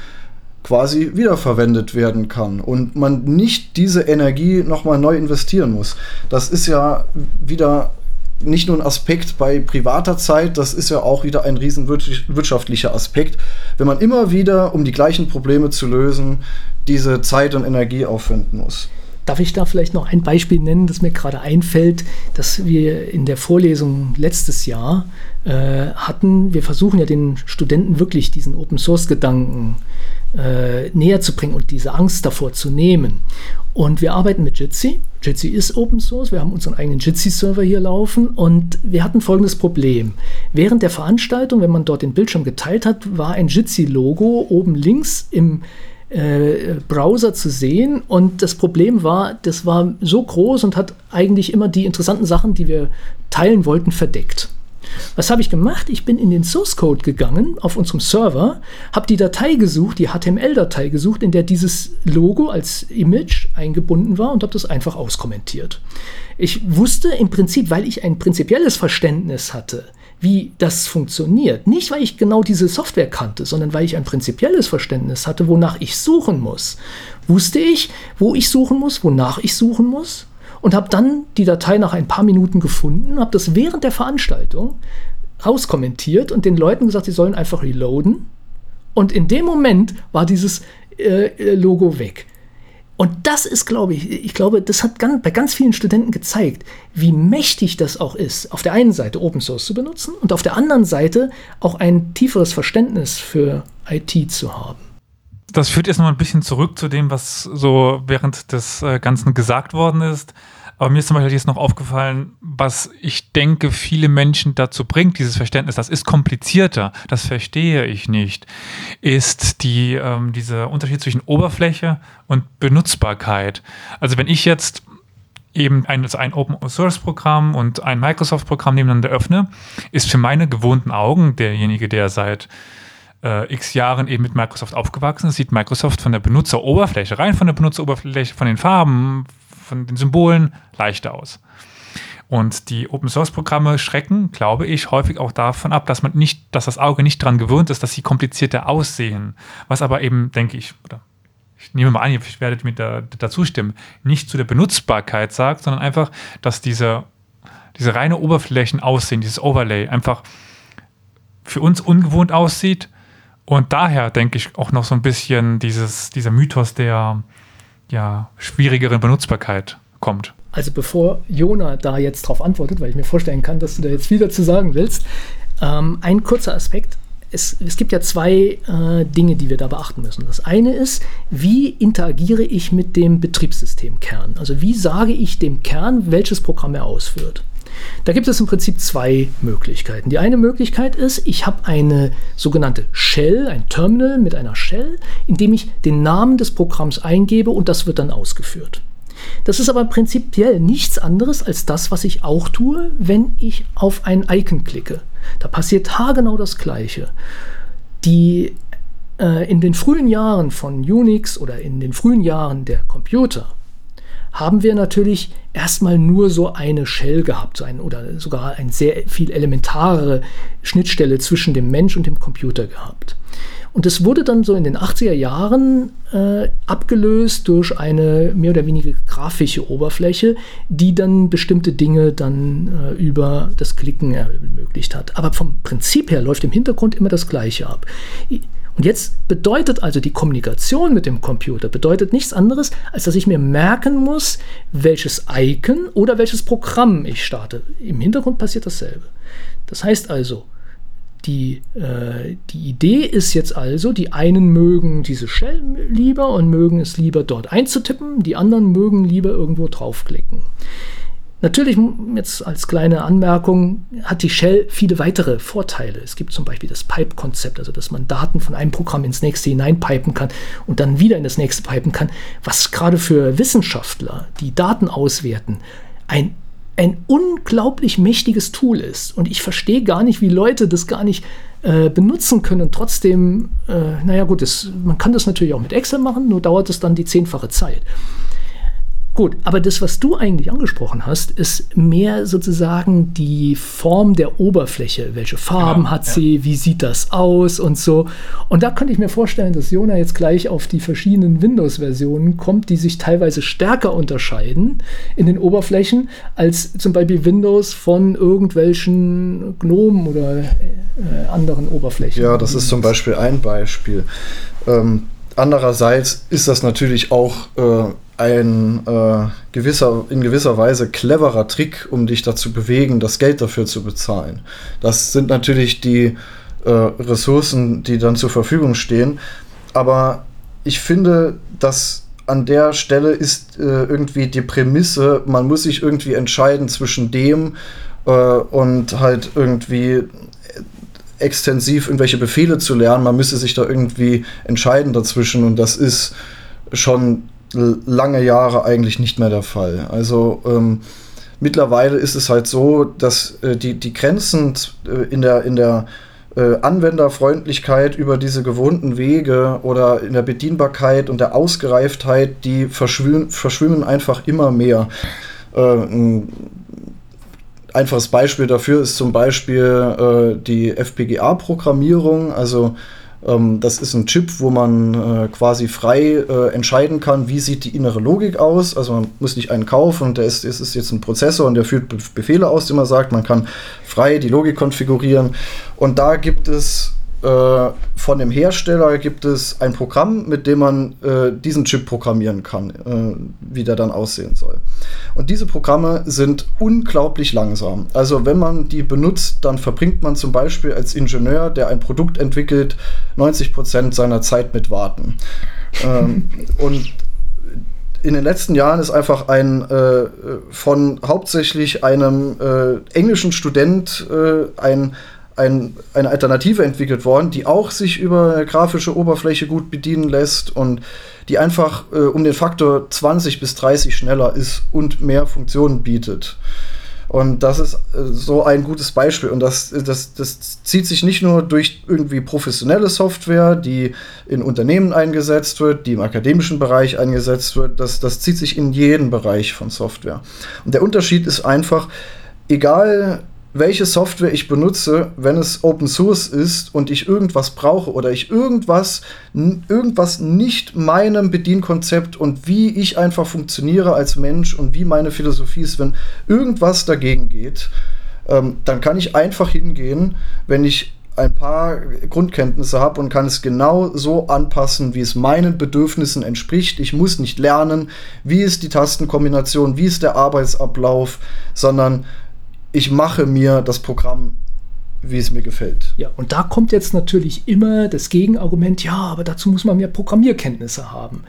quasi wiederverwendet werden kann und man nicht diese Energie nochmal neu investieren muss. Das ist ja wieder nicht nur ein Aspekt bei privater Zeit, das ist ja auch wieder ein riesen wirtschaftlicher Aspekt, wenn man immer wieder, um die gleichen Probleme zu lösen, diese Zeit und Energie aufwenden muss. Darf ich da vielleicht noch ein Beispiel nennen, das mir gerade einfällt, dass wir in der Vorlesung letztes Jahr äh, hatten? Wir versuchen ja den Studenten wirklich diesen Open Source Gedanken äh, näher zu bringen und diese Angst davor zu nehmen. Und wir arbeiten mit Jitsi. Jitsi ist Open Source. Wir haben unseren eigenen Jitsi-Server hier laufen und wir hatten folgendes Problem. Während der Veranstaltung, wenn man dort den Bildschirm geteilt hat, war ein Jitsi-Logo oben links im äh, Browser zu sehen. Und das Problem war, das war so groß und hat eigentlich immer die interessanten Sachen, die wir teilen wollten, verdeckt. Was habe ich gemacht? Ich bin in den Source Code gegangen auf unserem Server, habe die Datei gesucht, die HTML-Datei gesucht, in der dieses Logo als Image eingebunden war und habe das einfach auskommentiert. Ich wusste im Prinzip, weil ich ein prinzipielles Verständnis hatte, wie das funktioniert. Nicht, weil ich genau diese Software kannte, sondern weil ich ein prinzipielles Verständnis hatte, wonach ich suchen muss. Wusste ich, wo ich suchen muss, wonach ich suchen muss und habe dann die Datei nach ein paar Minuten gefunden, habe das während der Veranstaltung rauskommentiert und den Leuten gesagt, sie sollen einfach reloaden. Und in dem Moment war dieses äh, Logo weg. Und das ist, glaube ich, ich glaube, das hat ganz, bei ganz vielen Studenten gezeigt, wie mächtig das auch ist, auf der einen Seite Open Source zu benutzen und auf der anderen Seite auch ein tieferes Verständnis für IT zu haben das führt jetzt noch ein bisschen zurück zu dem, was so während des äh, Ganzen gesagt worden ist. Aber mir ist zum Beispiel jetzt noch aufgefallen, was ich denke, viele Menschen dazu bringt, dieses Verständnis, das ist komplizierter, das verstehe ich nicht, ist die, ähm, dieser Unterschied zwischen Oberfläche und Benutzbarkeit. Also wenn ich jetzt eben ein, also ein Open Source Programm und ein Microsoft Programm nebeneinander öffne, ist für meine gewohnten Augen derjenige, der seit äh, x Jahren eben mit Microsoft aufgewachsen ist, sieht Microsoft von der Benutzeroberfläche, rein von der Benutzeroberfläche, von den Farben, von den Symbolen leichter aus. Und die Open Source Programme schrecken, glaube ich, häufig auch davon ab, dass man nicht, dass das Auge nicht daran gewöhnt ist, dass sie komplizierter aussehen. Was aber eben, denke ich, oder ich nehme mal an, ihr werdet mir da, dazu stimmen, nicht zu der Benutzbarkeit sagt, sondern einfach, dass diese, diese reine Oberflächen aussehen, dieses Overlay einfach für uns ungewohnt aussieht und daher denke ich auch noch so ein bisschen dieses, dieser Mythos der ja, schwierigeren Benutzbarkeit kommt. Also bevor Jona da jetzt drauf antwortet, weil ich mir vorstellen kann, dass du da jetzt wieder zu sagen willst, ähm, ein kurzer Aspekt. Es, es gibt ja zwei äh, Dinge, die wir da beachten müssen. Das eine ist, wie interagiere ich mit dem Betriebssystemkern? Also wie sage ich dem Kern, welches Programm er ausführt? Da gibt es im Prinzip zwei Möglichkeiten. Die eine Möglichkeit ist, ich habe eine sogenannte Shell, ein Terminal mit einer Shell, in dem ich den Namen des Programms eingebe und das wird dann ausgeführt. Das ist aber prinzipiell nichts anderes als das, was ich auch tue, wenn ich auf ein Icon klicke. Da passiert haargenau das Gleiche. Die äh, in den frühen Jahren von Unix oder in den frühen Jahren der Computer haben wir natürlich erstmal nur so eine Shell gehabt, so ein, oder sogar eine sehr viel elementare Schnittstelle zwischen dem Mensch und dem Computer gehabt. Und es wurde dann so in den 80er Jahren äh, abgelöst durch eine mehr oder weniger grafische Oberfläche, die dann bestimmte Dinge dann äh, über das Klicken ermöglicht hat. Aber vom Prinzip her läuft im Hintergrund immer das Gleiche ab. Und jetzt bedeutet also die Kommunikation mit dem Computer bedeutet nichts anderes, als dass ich mir merken muss, welches Icon oder welches Programm ich starte. Im Hintergrund passiert dasselbe. Das heißt also, die, äh, die Idee ist jetzt also, die einen mögen diese Shell lieber und mögen es lieber dort einzutippen, die anderen mögen lieber irgendwo draufklicken. Natürlich, jetzt als kleine Anmerkung, hat die Shell viele weitere Vorteile. Es gibt zum Beispiel das Pipe-Konzept, also dass man Daten von einem Programm ins nächste hineinpipen kann und dann wieder in das nächste pipen kann, was gerade für Wissenschaftler, die Daten auswerten, ein, ein unglaublich mächtiges Tool ist. Und ich verstehe gar nicht, wie Leute das gar nicht äh, benutzen können trotzdem, äh, naja gut, das, man kann das natürlich auch mit Excel machen, nur dauert es dann die zehnfache Zeit. Gut, aber das, was du eigentlich angesprochen hast, ist mehr sozusagen die Form der Oberfläche. Welche Farben genau, hat sie? Ja. Wie sieht das aus und so? Und da könnte ich mir vorstellen, dass Jona jetzt gleich auf die verschiedenen Windows-Versionen kommt, die sich teilweise stärker unterscheiden in den Oberflächen als zum Beispiel Windows von irgendwelchen GNOME oder äh, anderen Oberflächen. Ja, das ist zum Beispiel ein Beispiel. Ähm, andererseits ist das natürlich auch äh, ein äh, gewisser, in gewisser Weise cleverer Trick, um dich dazu bewegen, das Geld dafür zu bezahlen. Das sind natürlich die äh, Ressourcen, die dann zur Verfügung stehen. Aber ich finde, dass an der Stelle ist äh, irgendwie die Prämisse, man muss sich irgendwie entscheiden zwischen dem äh, und halt irgendwie extensiv irgendwelche Befehle zu lernen. Man müsste sich da irgendwie entscheiden dazwischen und das ist schon lange Jahre eigentlich nicht mehr der Fall. Also ähm, mittlerweile ist es halt so, dass äh, die, die Grenzen äh, in der, in der äh, Anwenderfreundlichkeit über diese gewohnten Wege oder in der Bedienbarkeit und der Ausgereiftheit, die verschwimmen, verschwimmen einfach immer mehr. Ein einfaches Beispiel dafür ist zum Beispiel äh, die FPGA-Programmierung, also ähm, das ist ein Chip, wo man äh, quasi frei äh, entscheiden kann, wie sieht die innere Logik aus. Also man muss nicht einen kaufen und der ist, ist, jetzt ein Prozessor und der führt Be Befehle aus, die man sagt. Man kann frei die Logik konfigurieren. Und da gibt es äh, von dem Hersteller gibt es ein Programm, mit dem man äh, diesen Chip programmieren kann, äh, wie der dann aussehen soll. Und diese Programme sind unglaublich langsam. Also wenn man die benutzt, dann verbringt man zum Beispiel als Ingenieur, der ein Produkt entwickelt, 90 Prozent seiner Zeit mit Warten. ähm, <laughs> und in den letzten Jahren ist einfach ein äh, von hauptsächlich einem äh, englischen Student äh, ein, ein, eine Alternative entwickelt worden, die auch sich über eine grafische Oberfläche gut bedienen lässt und die einfach äh, um den Faktor 20 bis 30 schneller ist und mehr Funktionen bietet. Und das ist äh, so ein gutes Beispiel. Und das, das, das zieht sich nicht nur durch irgendwie professionelle Software, die in Unternehmen eingesetzt wird, die im akademischen Bereich eingesetzt wird. Das, das zieht sich in jeden Bereich von Software. Und der Unterschied ist einfach, egal welche Software ich benutze, wenn es Open Source ist und ich irgendwas brauche oder ich irgendwas, irgendwas nicht meinem Bedienkonzept und wie ich einfach funktioniere als Mensch und wie meine Philosophie ist, wenn irgendwas dagegen geht, ähm, dann kann ich einfach hingehen, wenn ich ein paar Grundkenntnisse habe und kann es genau so anpassen, wie es meinen Bedürfnissen entspricht. Ich muss nicht lernen, wie ist die Tastenkombination, wie ist der Arbeitsablauf, sondern ich mache mir das Programm, wie es mir gefällt. Ja, und da kommt jetzt natürlich immer das Gegenargument, ja, aber dazu muss man mehr Programmierkenntnisse haben.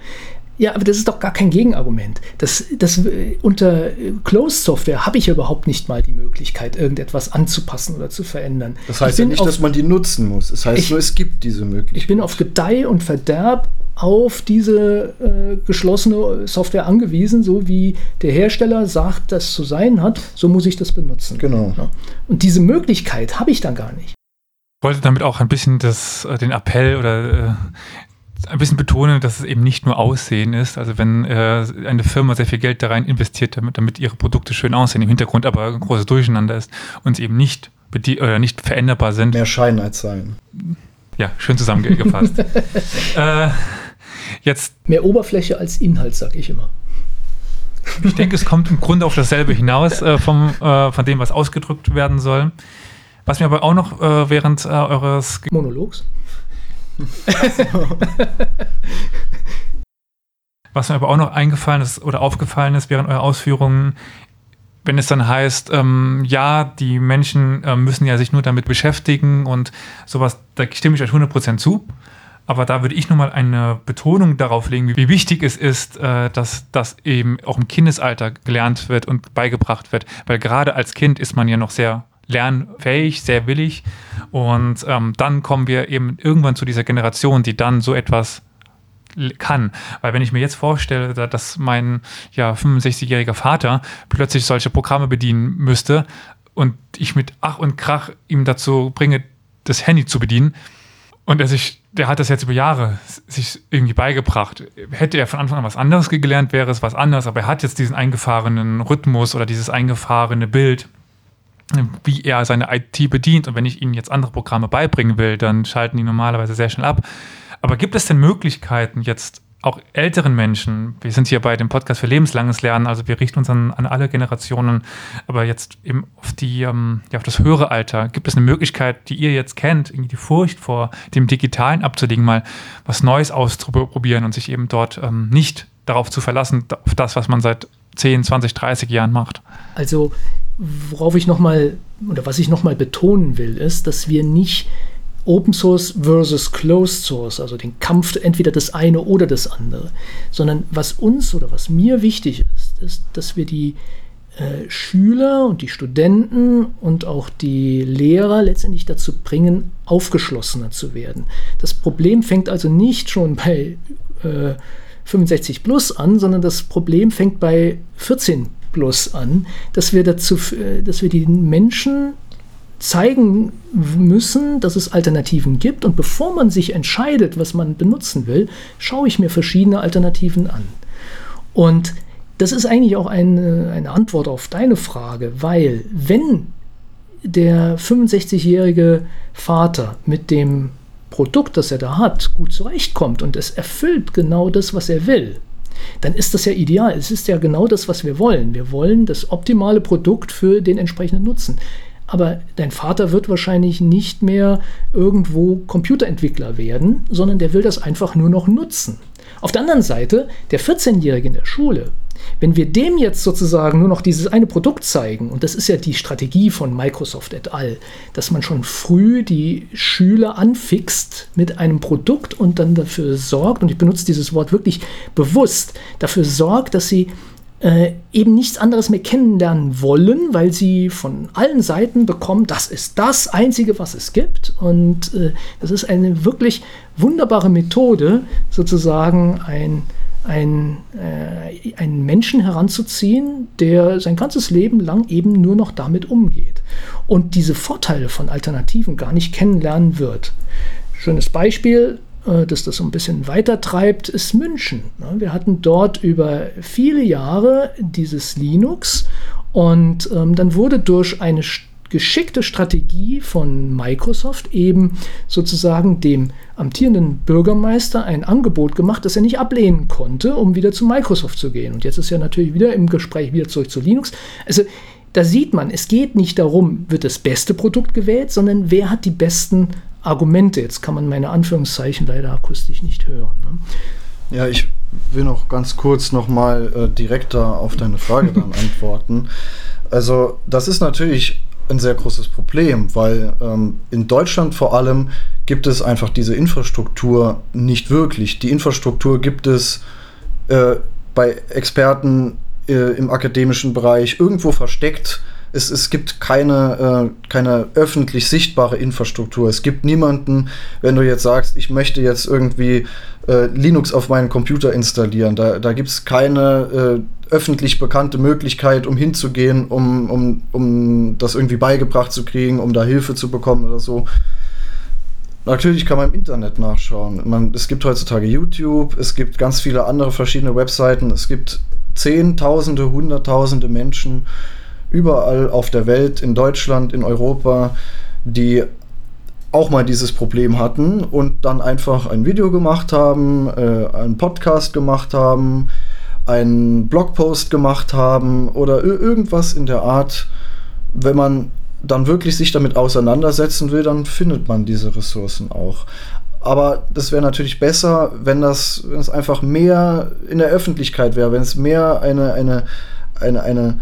Ja, aber das ist doch gar kein Gegenargument. Das, das, äh, unter Closed Software habe ich ja überhaupt nicht mal die Möglichkeit, irgendetwas anzupassen oder zu verändern. Das heißt ja nicht, auf, dass man die nutzen muss. Es heißt ich, nur, es gibt diese Möglichkeit. Ich bin auf Gedeih und Verderb auf diese äh, geschlossene Software angewiesen, so wie der Hersteller sagt, das zu sein hat, so muss ich das benutzen. Genau. Ja. Und diese Möglichkeit habe ich dann gar nicht. Ich wollte damit auch ein bisschen das, äh, den Appell oder äh, ein bisschen betonen, dass es eben nicht nur Aussehen ist. Also wenn äh, eine Firma sehr viel Geld da rein investiert, damit, damit ihre Produkte schön aussehen, im Hintergrund aber ein großes Durcheinander ist und sie eben nicht, oder nicht veränderbar sind. Mehr Schein als Sein. Ja, schön zusammengefasst. <laughs> äh, Jetzt Mehr Oberfläche als Inhalt, sag ich immer. Ich denke, es kommt im Grunde auf dasselbe hinaus, äh, vom, äh, von dem, was ausgedrückt werden soll. Was mir aber auch noch äh, während äh, eures Monologs. <laughs> was mir aber auch noch eingefallen ist oder aufgefallen ist während eurer Ausführungen, wenn es dann heißt, ähm, ja, die Menschen äh, müssen ja sich nur damit beschäftigen und sowas, da stimme ich euch 100% zu. Aber da würde ich nochmal eine Betonung darauf legen, wie wichtig es ist, äh, dass das eben auch im Kindesalter gelernt wird und beigebracht wird. Weil gerade als Kind ist man ja noch sehr lernfähig, sehr willig. Und ähm, dann kommen wir eben irgendwann zu dieser Generation, die dann so etwas kann. Weil wenn ich mir jetzt vorstelle, dass mein ja, 65-jähriger Vater plötzlich solche Programme bedienen müsste und ich mit Ach und Krach ihm dazu bringe, das Handy zu bedienen, und er sich, der hat das jetzt über Jahre sich irgendwie beigebracht. Hätte er von Anfang an was anderes gelernt, wäre es was anderes, aber er hat jetzt diesen eingefahrenen Rhythmus oder dieses eingefahrene Bild, wie er seine IT bedient. Und wenn ich ihnen jetzt andere Programme beibringen will, dann schalten die normalerweise sehr schnell ab. Aber gibt es denn Möglichkeiten, jetzt auch älteren Menschen, wir sind hier bei dem Podcast für lebenslanges Lernen, also wir richten uns an, an alle Generationen, aber jetzt eben auf, die, ähm, ja, auf das höhere Alter, gibt es eine Möglichkeit, die ihr jetzt kennt, irgendwie die Furcht vor dem Digitalen abzulegen, mal was Neues auszuprobieren und sich eben dort ähm, nicht darauf zu verlassen, auf das, was man seit 10, 20, 30 Jahren macht? Also, worauf ich nochmal, oder was ich nochmal betonen will, ist, dass wir nicht Open Source versus Closed Source, also den Kampf entweder das eine oder das andere, sondern was uns oder was mir wichtig ist, ist, dass wir die äh, Schüler und die Studenten und auch die Lehrer letztendlich dazu bringen, aufgeschlossener zu werden. Das Problem fängt also nicht schon bei äh, 65 plus an, sondern das Problem fängt bei 14 plus an, dass wir dazu, äh, dass wir die Menschen zeigen müssen, dass es Alternativen gibt. Und bevor man sich entscheidet, was man benutzen will, schaue ich mir verschiedene Alternativen an. Und das ist eigentlich auch eine, eine Antwort auf deine Frage, weil wenn der 65-jährige Vater mit dem Produkt, das er da hat, gut zurechtkommt und es erfüllt genau das, was er will, dann ist das ja ideal. Es ist ja genau das, was wir wollen. Wir wollen das optimale Produkt für den entsprechenden Nutzen aber dein Vater wird wahrscheinlich nicht mehr irgendwo Computerentwickler werden, sondern der will das einfach nur noch nutzen. Auf der anderen Seite, der 14-Jährige in der Schule, Wenn wir dem jetzt sozusagen nur noch dieses eine Produkt zeigen, und das ist ja die Strategie von Microsoft et al., dass man schon früh die Schüler anfixt mit einem Produkt und dann dafür sorgt, und ich benutze dieses Wort wirklich bewusst, dafür sorgt, dass sie äh, eben nichts anderes mehr kennenlernen wollen, weil sie von allen Seiten bekommen, das ist das Einzige, was es gibt. Und äh, das ist eine wirklich wunderbare Methode, sozusagen ein, ein, äh, einen Menschen heranzuziehen, der sein ganzes Leben lang eben nur noch damit umgeht und diese Vorteile von Alternativen gar nicht kennenlernen wird. Schönes Beispiel, äh, dass das so ein bisschen weiter treibt, ist München. Ne? Wir hatten dort über viele Jahre dieses Linux und ähm, dann wurde durch eine geschickte Strategie von Microsoft eben sozusagen dem amtierenden Bürgermeister ein Angebot gemacht, das er nicht ablehnen konnte, um wieder zu Microsoft zu gehen. Und jetzt ist er natürlich wieder im Gespräch wieder zurück zu Linux. Also da sieht man, es geht nicht darum, wird das beste Produkt gewählt, sondern wer hat die besten Argumente. Jetzt kann man meine Anführungszeichen leider akustisch nicht hören. Ne? Ja, ich will noch ganz kurz nochmal äh, direkter auf deine Frage dann <laughs> antworten. Also das ist natürlich ein sehr großes Problem, weil ähm, in Deutschland vor allem gibt es einfach diese Infrastruktur nicht wirklich. Die Infrastruktur gibt es äh, bei Experten äh, im akademischen Bereich irgendwo versteckt es, es gibt keine, äh, keine öffentlich sichtbare Infrastruktur. Es gibt niemanden, wenn du jetzt sagst, ich möchte jetzt irgendwie äh, Linux auf meinen Computer installieren. Da, da gibt es keine äh, öffentlich bekannte Möglichkeit, um hinzugehen, um, um, um das irgendwie beigebracht zu kriegen, um da Hilfe zu bekommen oder so. Natürlich kann man im Internet nachschauen. Man, es gibt heutzutage YouTube, es gibt ganz viele andere verschiedene Webseiten, es gibt Zehntausende, Hunderttausende Menschen, überall auf der Welt, in Deutschland, in Europa, die auch mal dieses Problem hatten und dann einfach ein Video gemacht haben, äh, einen Podcast gemacht haben, einen Blogpost gemacht haben oder irgendwas in der Art. Wenn man dann wirklich sich damit auseinandersetzen will, dann findet man diese Ressourcen auch. Aber das wäre natürlich besser, wenn das, wenn es einfach mehr in der Öffentlichkeit wäre, wenn es mehr eine, eine, eine, eine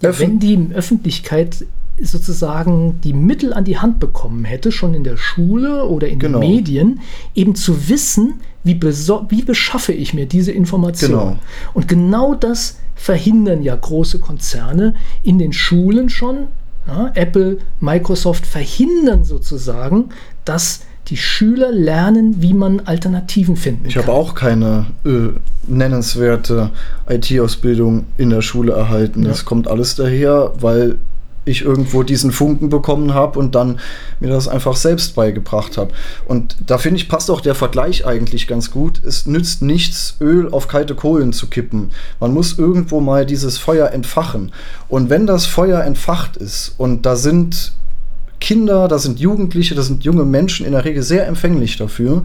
ja, wenn die Öffentlichkeit sozusagen die Mittel an die Hand bekommen hätte, schon in der Schule oder in genau. den Medien, eben zu wissen, wie, wie beschaffe ich mir diese Information. Genau. Und genau das verhindern ja große Konzerne in den Schulen schon. Ja, Apple, Microsoft verhindern sozusagen, dass die Schüler lernen, wie man Alternativen finden ich kann. Ich habe auch keine äh, nennenswerte IT-Ausbildung in der Schule erhalten. Ja. Das kommt alles daher, weil ich irgendwo diesen Funken bekommen habe und dann mir das einfach selbst beigebracht habe. Und da finde ich, passt auch der Vergleich eigentlich ganz gut. Es nützt nichts, Öl auf kalte Kohlen zu kippen. Man muss irgendwo mal dieses Feuer entfachen. Und wenn das Feuer entfacht ist und da sind Kinder, da sind Jugendliche, da sind junge Menschen in der Regel sehr empfänglich dafür,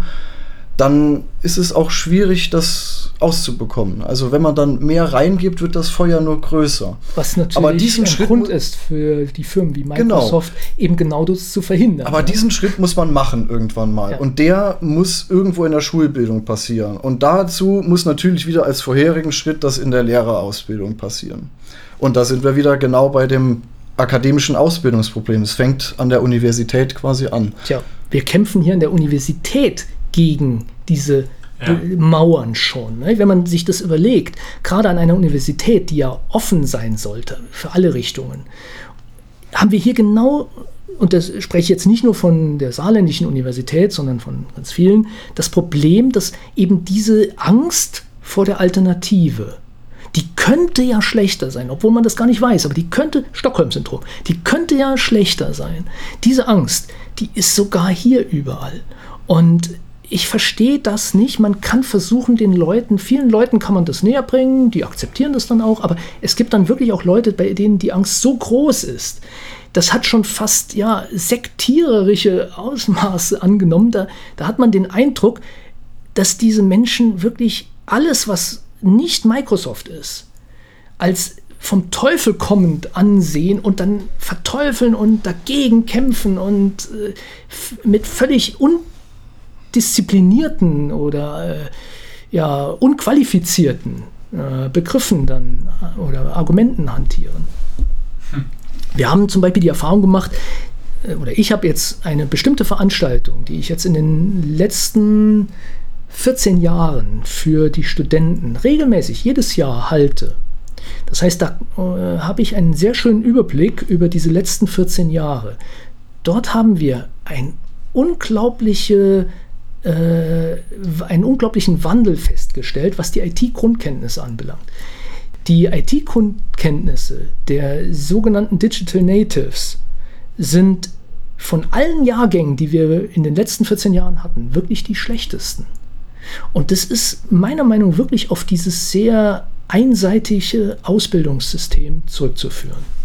dann ist es auch schwierig, das auszubekommen. Also wenn man dann mehr reingibt, wird das Feuer nur größer. Was natürlich aber diesen ein Schritt Grund ist für die Firmen wie genau. Microsoft, genau. eben genau das zu verhindern. Aber ja. diesen Schritt muss man machen irgendwann mal. Ja. Und der muss irgendwo in der Schulbildung passieren. Und dazu muss natürlich wieder als vorherigen Schritt das in der Lehrerausbildung passieren. Und da sind wir wieder genau bei dem akademischen Ausbildungsproblem. Es fängt an der Universität quasi an. Tja, wir kämpfen hier an der Universität gegen diese ja. Mauern schon. Ne? Wenn man sich das überlegt, gerade an einer Universität, die ja offen sein sollte für alle Richtungen, haben wir hier genau, und das spreche ich jetzt nicht nur von der saarländischen Universität, sondern von ganz vielen, das Problem, dass eben diese Angst vor der Alternative, die könnte ja schlechter sein, obwohl man das gar nicht weiß, aber die könnte, Stockholm-Syndrom, die könnte ja schlechter sein. Diese Angst, die ist sogar hier überall. Und ich verstehe das nicht. Man kann versuchen, den Leuten, vielen Leuten kann man das näher bringen, die akzeptieren das dann auch, aber es gibt dann wirklich auch Leute, bei denen die Angst so groß ist. Das hat schon fast ja sektiererische Ausmaße <laughs> angenommen. Da, da hat man den Eindruck, dass diese Menschen wirklich alles, was nicht Microsoft ist, als vom Teufel kommend ansehen und dann verteufeln und dagegen kämpfen und äh, mit völlig undisziplinierten oder äh, ja, unqualifizierten äh, Begriffen dann äh, oder Argumenten hantieren. Hm. Wir haben zum Beispiel die Erfahrung gemacht, äh, oder ich habe jetzt eine bestimmte Veranstaltung, die ich jetzt in den letzten 14 Jahren für die Studenten regelmäßig jedes Jahr halte. Das heißt, da äh, habe ich einen sehr schönen Überblick über diese letzten 14 Jahre. Dort haben wir ein unglaubliche, äh, einen unglaublichen Wandel festgestellt, was die IT-Grundkenntnisse anbelangt. Die IT-Grundkenntnisse der sogenannten Digital Natives sind von allen Jahrgängen, die wir in den letzten 14 Jahren hatten, wirklich die schlechtesten. Und das ist meiner Meinung nach wirklich auf dieses sehr einseitige Ausbildungssystem zurückzuführen.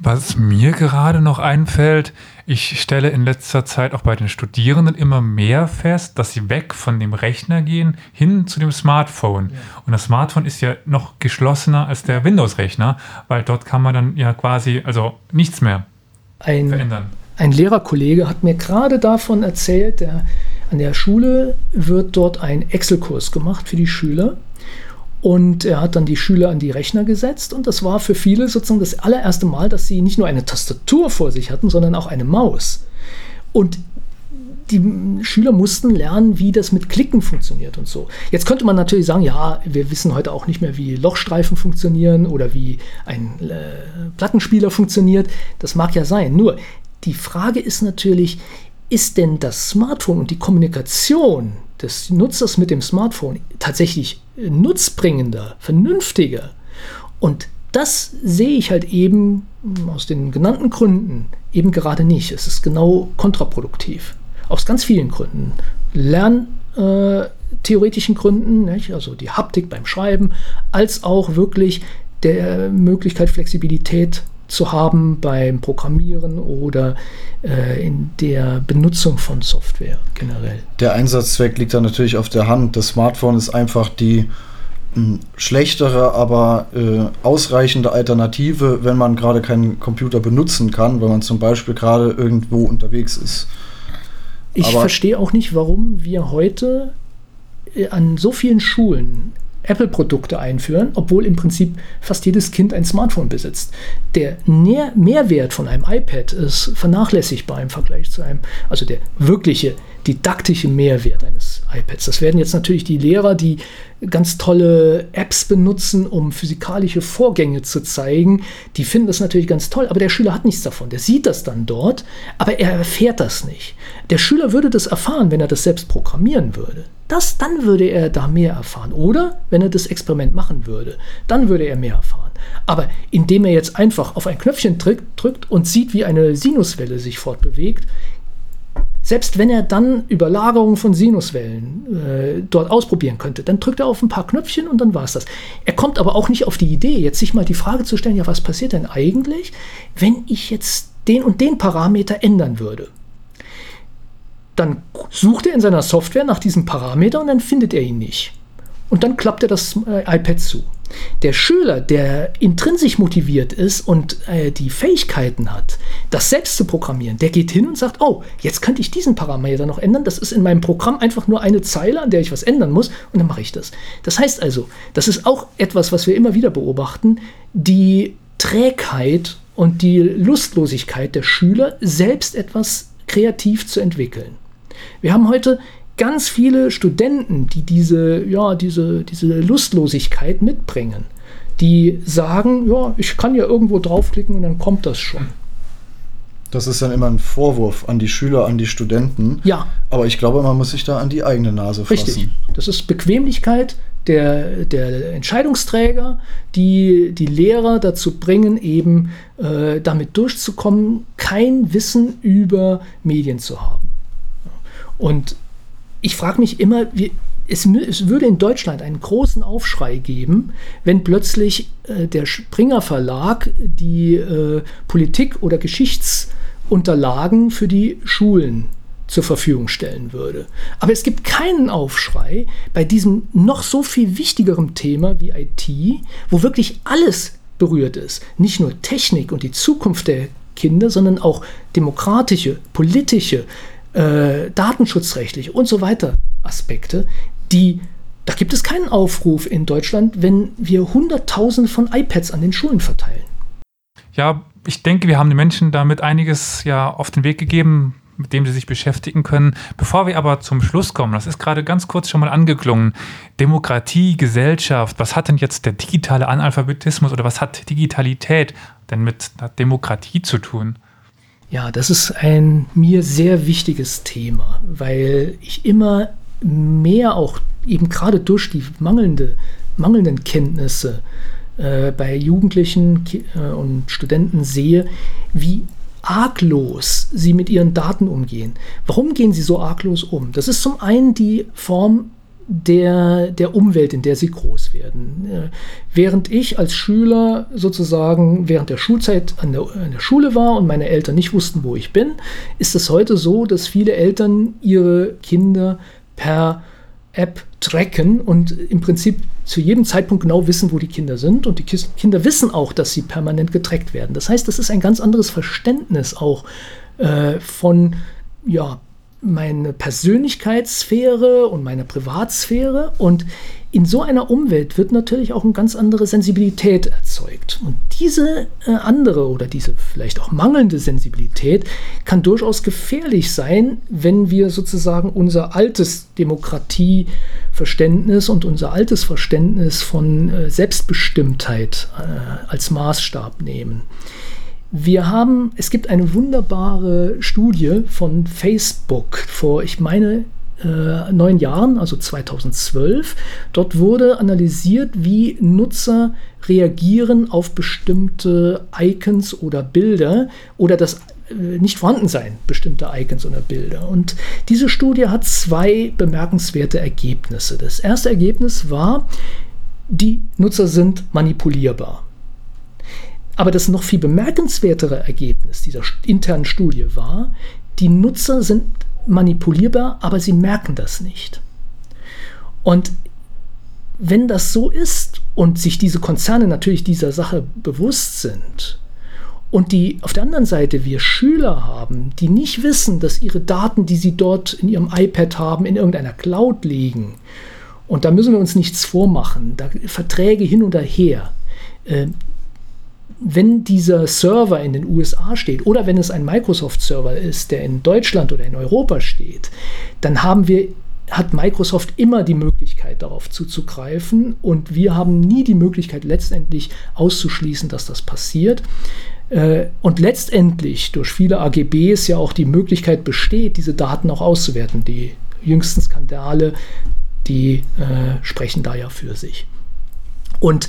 Was mir gerade noch einfällt, ich stelle in letzter Zeit auch bei den Studierenden immer mehr fest, dass sie weg von dem Rechner gehen hin zu dem Smartphone. Ja. Und das Smartphone ist ja noch geschlossener als der Windows-Rechner, weil dort kann man dann ja quasi also nichts mehr ein, verändern. Ein Lehrerkollege hat mir gerade davon erzählt, der, an der Schule wird dort ein Excel-Kurs gemacht für die Schüler. Und er hat dann die Schüler an die Rechner gesetzt und das war für viele sozusagen das allererste Mal, dass sie nicht nur eine Tastatur vor sich hatten, sondern auch eine Maus. Und die Schüler mussten lernen, wie das mit Klicken funktioniert und so. Jetzt könnte man natürlich sagen, ja, wir wissen heute auch nicht mehr, wie Lochstreifen funktionieren oder wie ein äh, Plattenspieler funktioniert. Das mag ja sein. Nur die Frage ist natürlich, ist denn das Smartphone und die Kommunikation des Nutzers mit dem Smartphone tatsächlich nutzbringender, vernünftiger? Und das sehe ich halt eben aus den genannten Gründen eben gerade nicht. Es ist genau kontraproduktiv. Aus ganz vielen Gründen. Lerntheoretischen äh, Gründen, nicht? also die Haptik beim Schreiben, als auch wirklich der Möglichkeit, Flexibilität zu haben beim Programmieren oder äh, in der Benutzung von Software generell. Der Einsatzzweck liegt da natürlich auf der Hand. Das Smartphone ist einfach die hm, schlechtere, aber äh, ausreichende Alternative, wenn man gerade keinen Computer benutzen kann, wenn man zum Beispiel gerade irgendwo unterwegs ist. Ich aber verstehe auch nicht, warum wir heute äh, an so vielen Schulen Apple-Produkte einführen, obwohl im Prinzip fast jedes Kind ein Smartphone besitzt. Der Nähr Mehrwert von einem iPad ist vernachlässigbar im Vergleich zu einem, also der wirkliche didaktische Mehrwert eines iPads. Das werden jetzt natürlich die Lehrer, die ganz tolle Apps benutzen, um physikalische Vorgänge zu zeigen, die finden das natürlich ganz toll, aber der Schüler hat nichts davon. Der sieht das dann dort, aber er erfährt das nicht. Der Schüler würde das erfahren, wenn er das selbst programmieren würde. Das, dann würde er da mehr erfahren. Oder wenn er das Experiment machen würde, dann würde er mehr erfahren. Aber indem er jetzt einfach auf ein Knöpfchen drückt und sieht, wie eine Sinuswelle sich fortbewegt, selbst wenn er dann Überlagerung von Sinuswellen äh, dort ausprobieren könnte, dann drückt er auf ein paar Knöpfchen und dann war es das. Er kommt aber auch nicht auf die Idee, jetzt sich mal die Frage zu stellen, ja, was passiert denn eigentlich, wenn ich jetzt den und den Parameter ändern würde? Dann sucht er in seiner Software nach diesem Parameter und dann findet er ihn nicht. Und dann klappt er das äh, iPad zu. Der Schüler, der intrinsisch motiviert ist und äh, die Fähigkeiten hat, das selbst zu programmieren, der geht hin und sagt, oh, jetzt könnte ich diesen Parameter noch ändern. Das ist in meinem Programm einfach nur eine Zeile, an der ich was ändern muss und dann mache ich das. Das heißt also, das ist auch etwas, was wir immer wieder beobachten, die Trägheit und die Lustlosigkeit der Schüler, selbst etwas kreativ zu entwickeln. Wir haben heute ganz viele Studenten, die diese, ja, diese, diese Lustlosigkeit mitbringen, die sagen, ja, ich kann ja irgendwo draufklicken und dann kommt das schon. Das ist dann immer ein Vorwurf an die Schüler, an die Studenten. Ja. Aber ich glaube, man muss sich da an die eigene Nase fassen. Richtig. Das ist Bequemlichkeit der, der Entscheidungsträger, die die Lehrer dazu bringen, eben äh, damit durchzukommen, kein Wissen über Medien zu haben. Und ich frage mich immer, wie, es, es, würde in Deutschland einen großen Aufschrei geben, wenn plötzlich äh, der Springer Verlag die äh, Politik- oder Geschichtsunterlagen für die Schulen zur Verfügung stellen würde. Aber es gibt keinen Aufschrei bei diesem noch so viel wichtigeren Thema wie IT, wo wirklich alles berührt ist. Nicht nur Technik und die Zukunft der Kinder, sondern auch demokratische, politische, äh, datenschutzrechtliche und so weiter Aspekte, die Da gibt es keinen Aufruf in Deutschland, wenn wir Hunderttausende von iPads an den Schulen verteilen. Ja, ich denke, wir haben den Menschen damit einiges ja auf den Weg gegeben, mit dem sie sich beschäftigen können. Bevor wir aber zum Schluss kommen, das ist gerade ganz kurz schon mal angeklungen, Demokratie, Gesellschaft, was hat denn jetzt der digitale Analphabetismus oder was hat Digitalität denn mit Demokratie zu tun? Ja, das ist ein mir sehr wichtiges Thema, weil ich immer mehr auch eben gerade durch die mangelnde, mangelnden Kenntnisse äh, bei Jugendlichen äh, und Studenten sehe, wie arglos sie mit ihren Daten umgehen. Warum gehen sie so arglos um? Das ist zum einen die Form der, der Umwelt, in der sie groß werden. Äh, während ich als Schüler sozusagen während der Schulzeit an der, an der Schule war und meine Eltern nicht wussten, wo ich bin, ist es heute so, dass viele Eltern ihre Kinder per App tracken und im Prinzip zu jedem Zeitpunkt genau wissen, wo die Kinder sind. Und die Kinder wissen auch, dass sie permanent getrackt werden. Das heißt, das ist ein ganz anderes Verständnis auch äh, von ja, meine Persönlichkeitssphäre und meine Privatsphäre. Und in so einer Umwelt wird natürlich auch eine ganz andere Sensibilität erzeugt. Und diese äh, andere oder diese vielleicht auch mangelnde Sensibilität kann durchaus gefährlich sein, wenn wir sozusagen unser altes Demokratieverständnis und unser altes Verständnis von äh, Selbstbestimmtheit äh, als Maßstab nehmen. Wir haben, es gibt eine wunderbare Studie von Facebook vor, ich meine, äh, neun Jahren, also 2012. Dort wurde analysiert, wie Nutzer reagieren auf bestimmte Icons oder Bilder oder das äh, nicht vorhanden sein bestimmter Icons oder Bilder. Und diese Studie hat zwei bemerkenswerte Ergebnisse. Das erste Ergebnis war, die Nutzer sind manipulierbar. Aber das noch viel bemerkenswertere Ergebnis dieser internen Studie war, die Nutzer sind manipulierbar, aber sie merken das nicht. Und wenn das so ist und sich diese Konzerne natürlich dieser Sache bewusst sind und die auf der anderen Seite wir Schüler haben, die nicht wissen, dass ihre Daten, die sie dort in ihrem iPad haben, in irgendeiner Cloud liegen, und da müssen wir uns nichts vormachen, da Verträge hin und her, äh, wenn dieser Server in den USA steht oder wenn es ein Microsoft-Server ist, der in Deutschland oder in Europa steht, dann haben wir, hat Microsoft immer die Möglichkeit, darauf zuzugreifen und wir haben nie die Möglichkeit, letztendlich auszuschließen, dass das passiert. Äh, und letztendlich durch viele AGBs ja auch die Möglichkeit besteht, diese Daten auch auszuwerten. Die jüngsten Skandale, die äh, sprechen da ja für sich. Und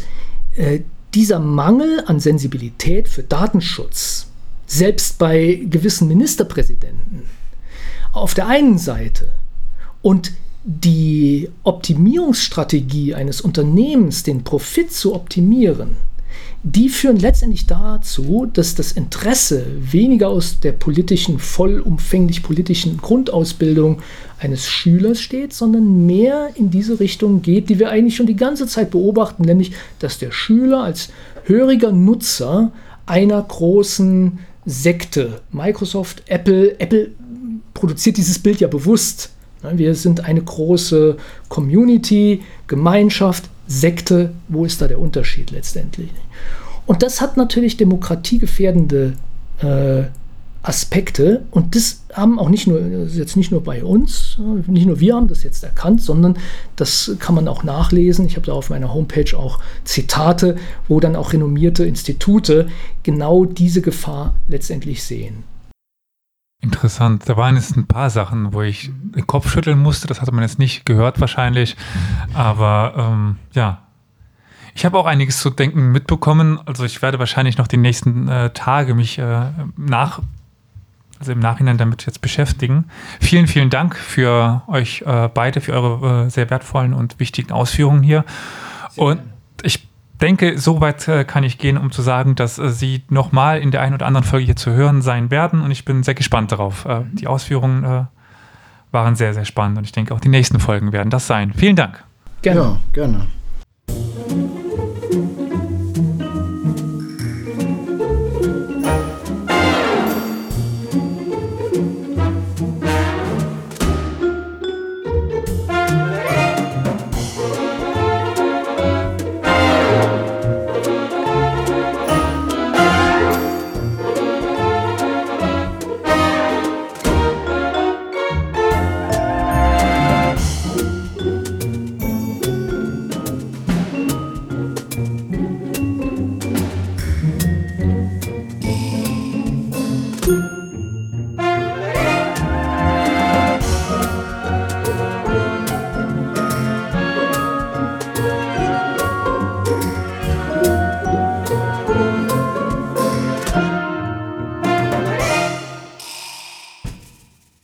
äh, dieser Mangel an Sensibilität für Datenschutz, selbst bei gewissen Ministerpräsidenten, auf der einen Seite und die Optimierungsstrategie eines Unternehmens, den Profit zu optimieren, die führen letztendlich dazu, dass das Interesse weniger aus der politischen, vollumfänglich politischen Grundausbildung eines Schülers steht, sondern mehr in diese Richtung geht, die wir eigentlich schon die ganze Zeit beobachten, nämlich dass der Schüler als höriger Nutzer einer großen Sekte, Microsoft, Apple, Apple produziert dieses Bild ja bewusst. Wir sind eine große Community, Gemeinschaft, Sekte. Wo ist da der Unterschied letztendlich? Und das hat natürlich demokratiegefährdende äh, Aspekte und das haben auch nicht nur jetzt nicht nur bei uns, nicht nur wir haben das jetzt erkannt, sondern das kann man auch nachlesen. Ich habe da auf meiner Homepage auch Zitate, wo dann auch renommierte Institute genau diese Gefahr letztendlich sehen. Interessant. Da waren jetzt ein paar Sachen, wo ich den Kopf schütteln musste. Das hatte man jetzt nicht gehört wahrscheinlich. Aber ähm, ja, ich habe auch einiges zu denken mitbekommen. Also ich werde wahrscheinlich noch die nächsten äh, Tage mich äh, nach, also im Nachhinein damit jetzt beschäftigen. Vielen, vielen Dank für euch äh, beide, für eure äh, sehr wertvollen und wichtigen Ausführungen hier. Sehr und ich denke, so weit äh, kann ich gehen, um zu sagen, dass äh, sie nochmal in der einen oder anderen Folge hier zu hören sein werden. Und ich bin sehr gespannt darauf. die Ausführungen waren sehr, sehr spannend. Und ich denke, auch die nächsten Folgen werden das sein. Vielen Dank. Gerne. Ja, gerne.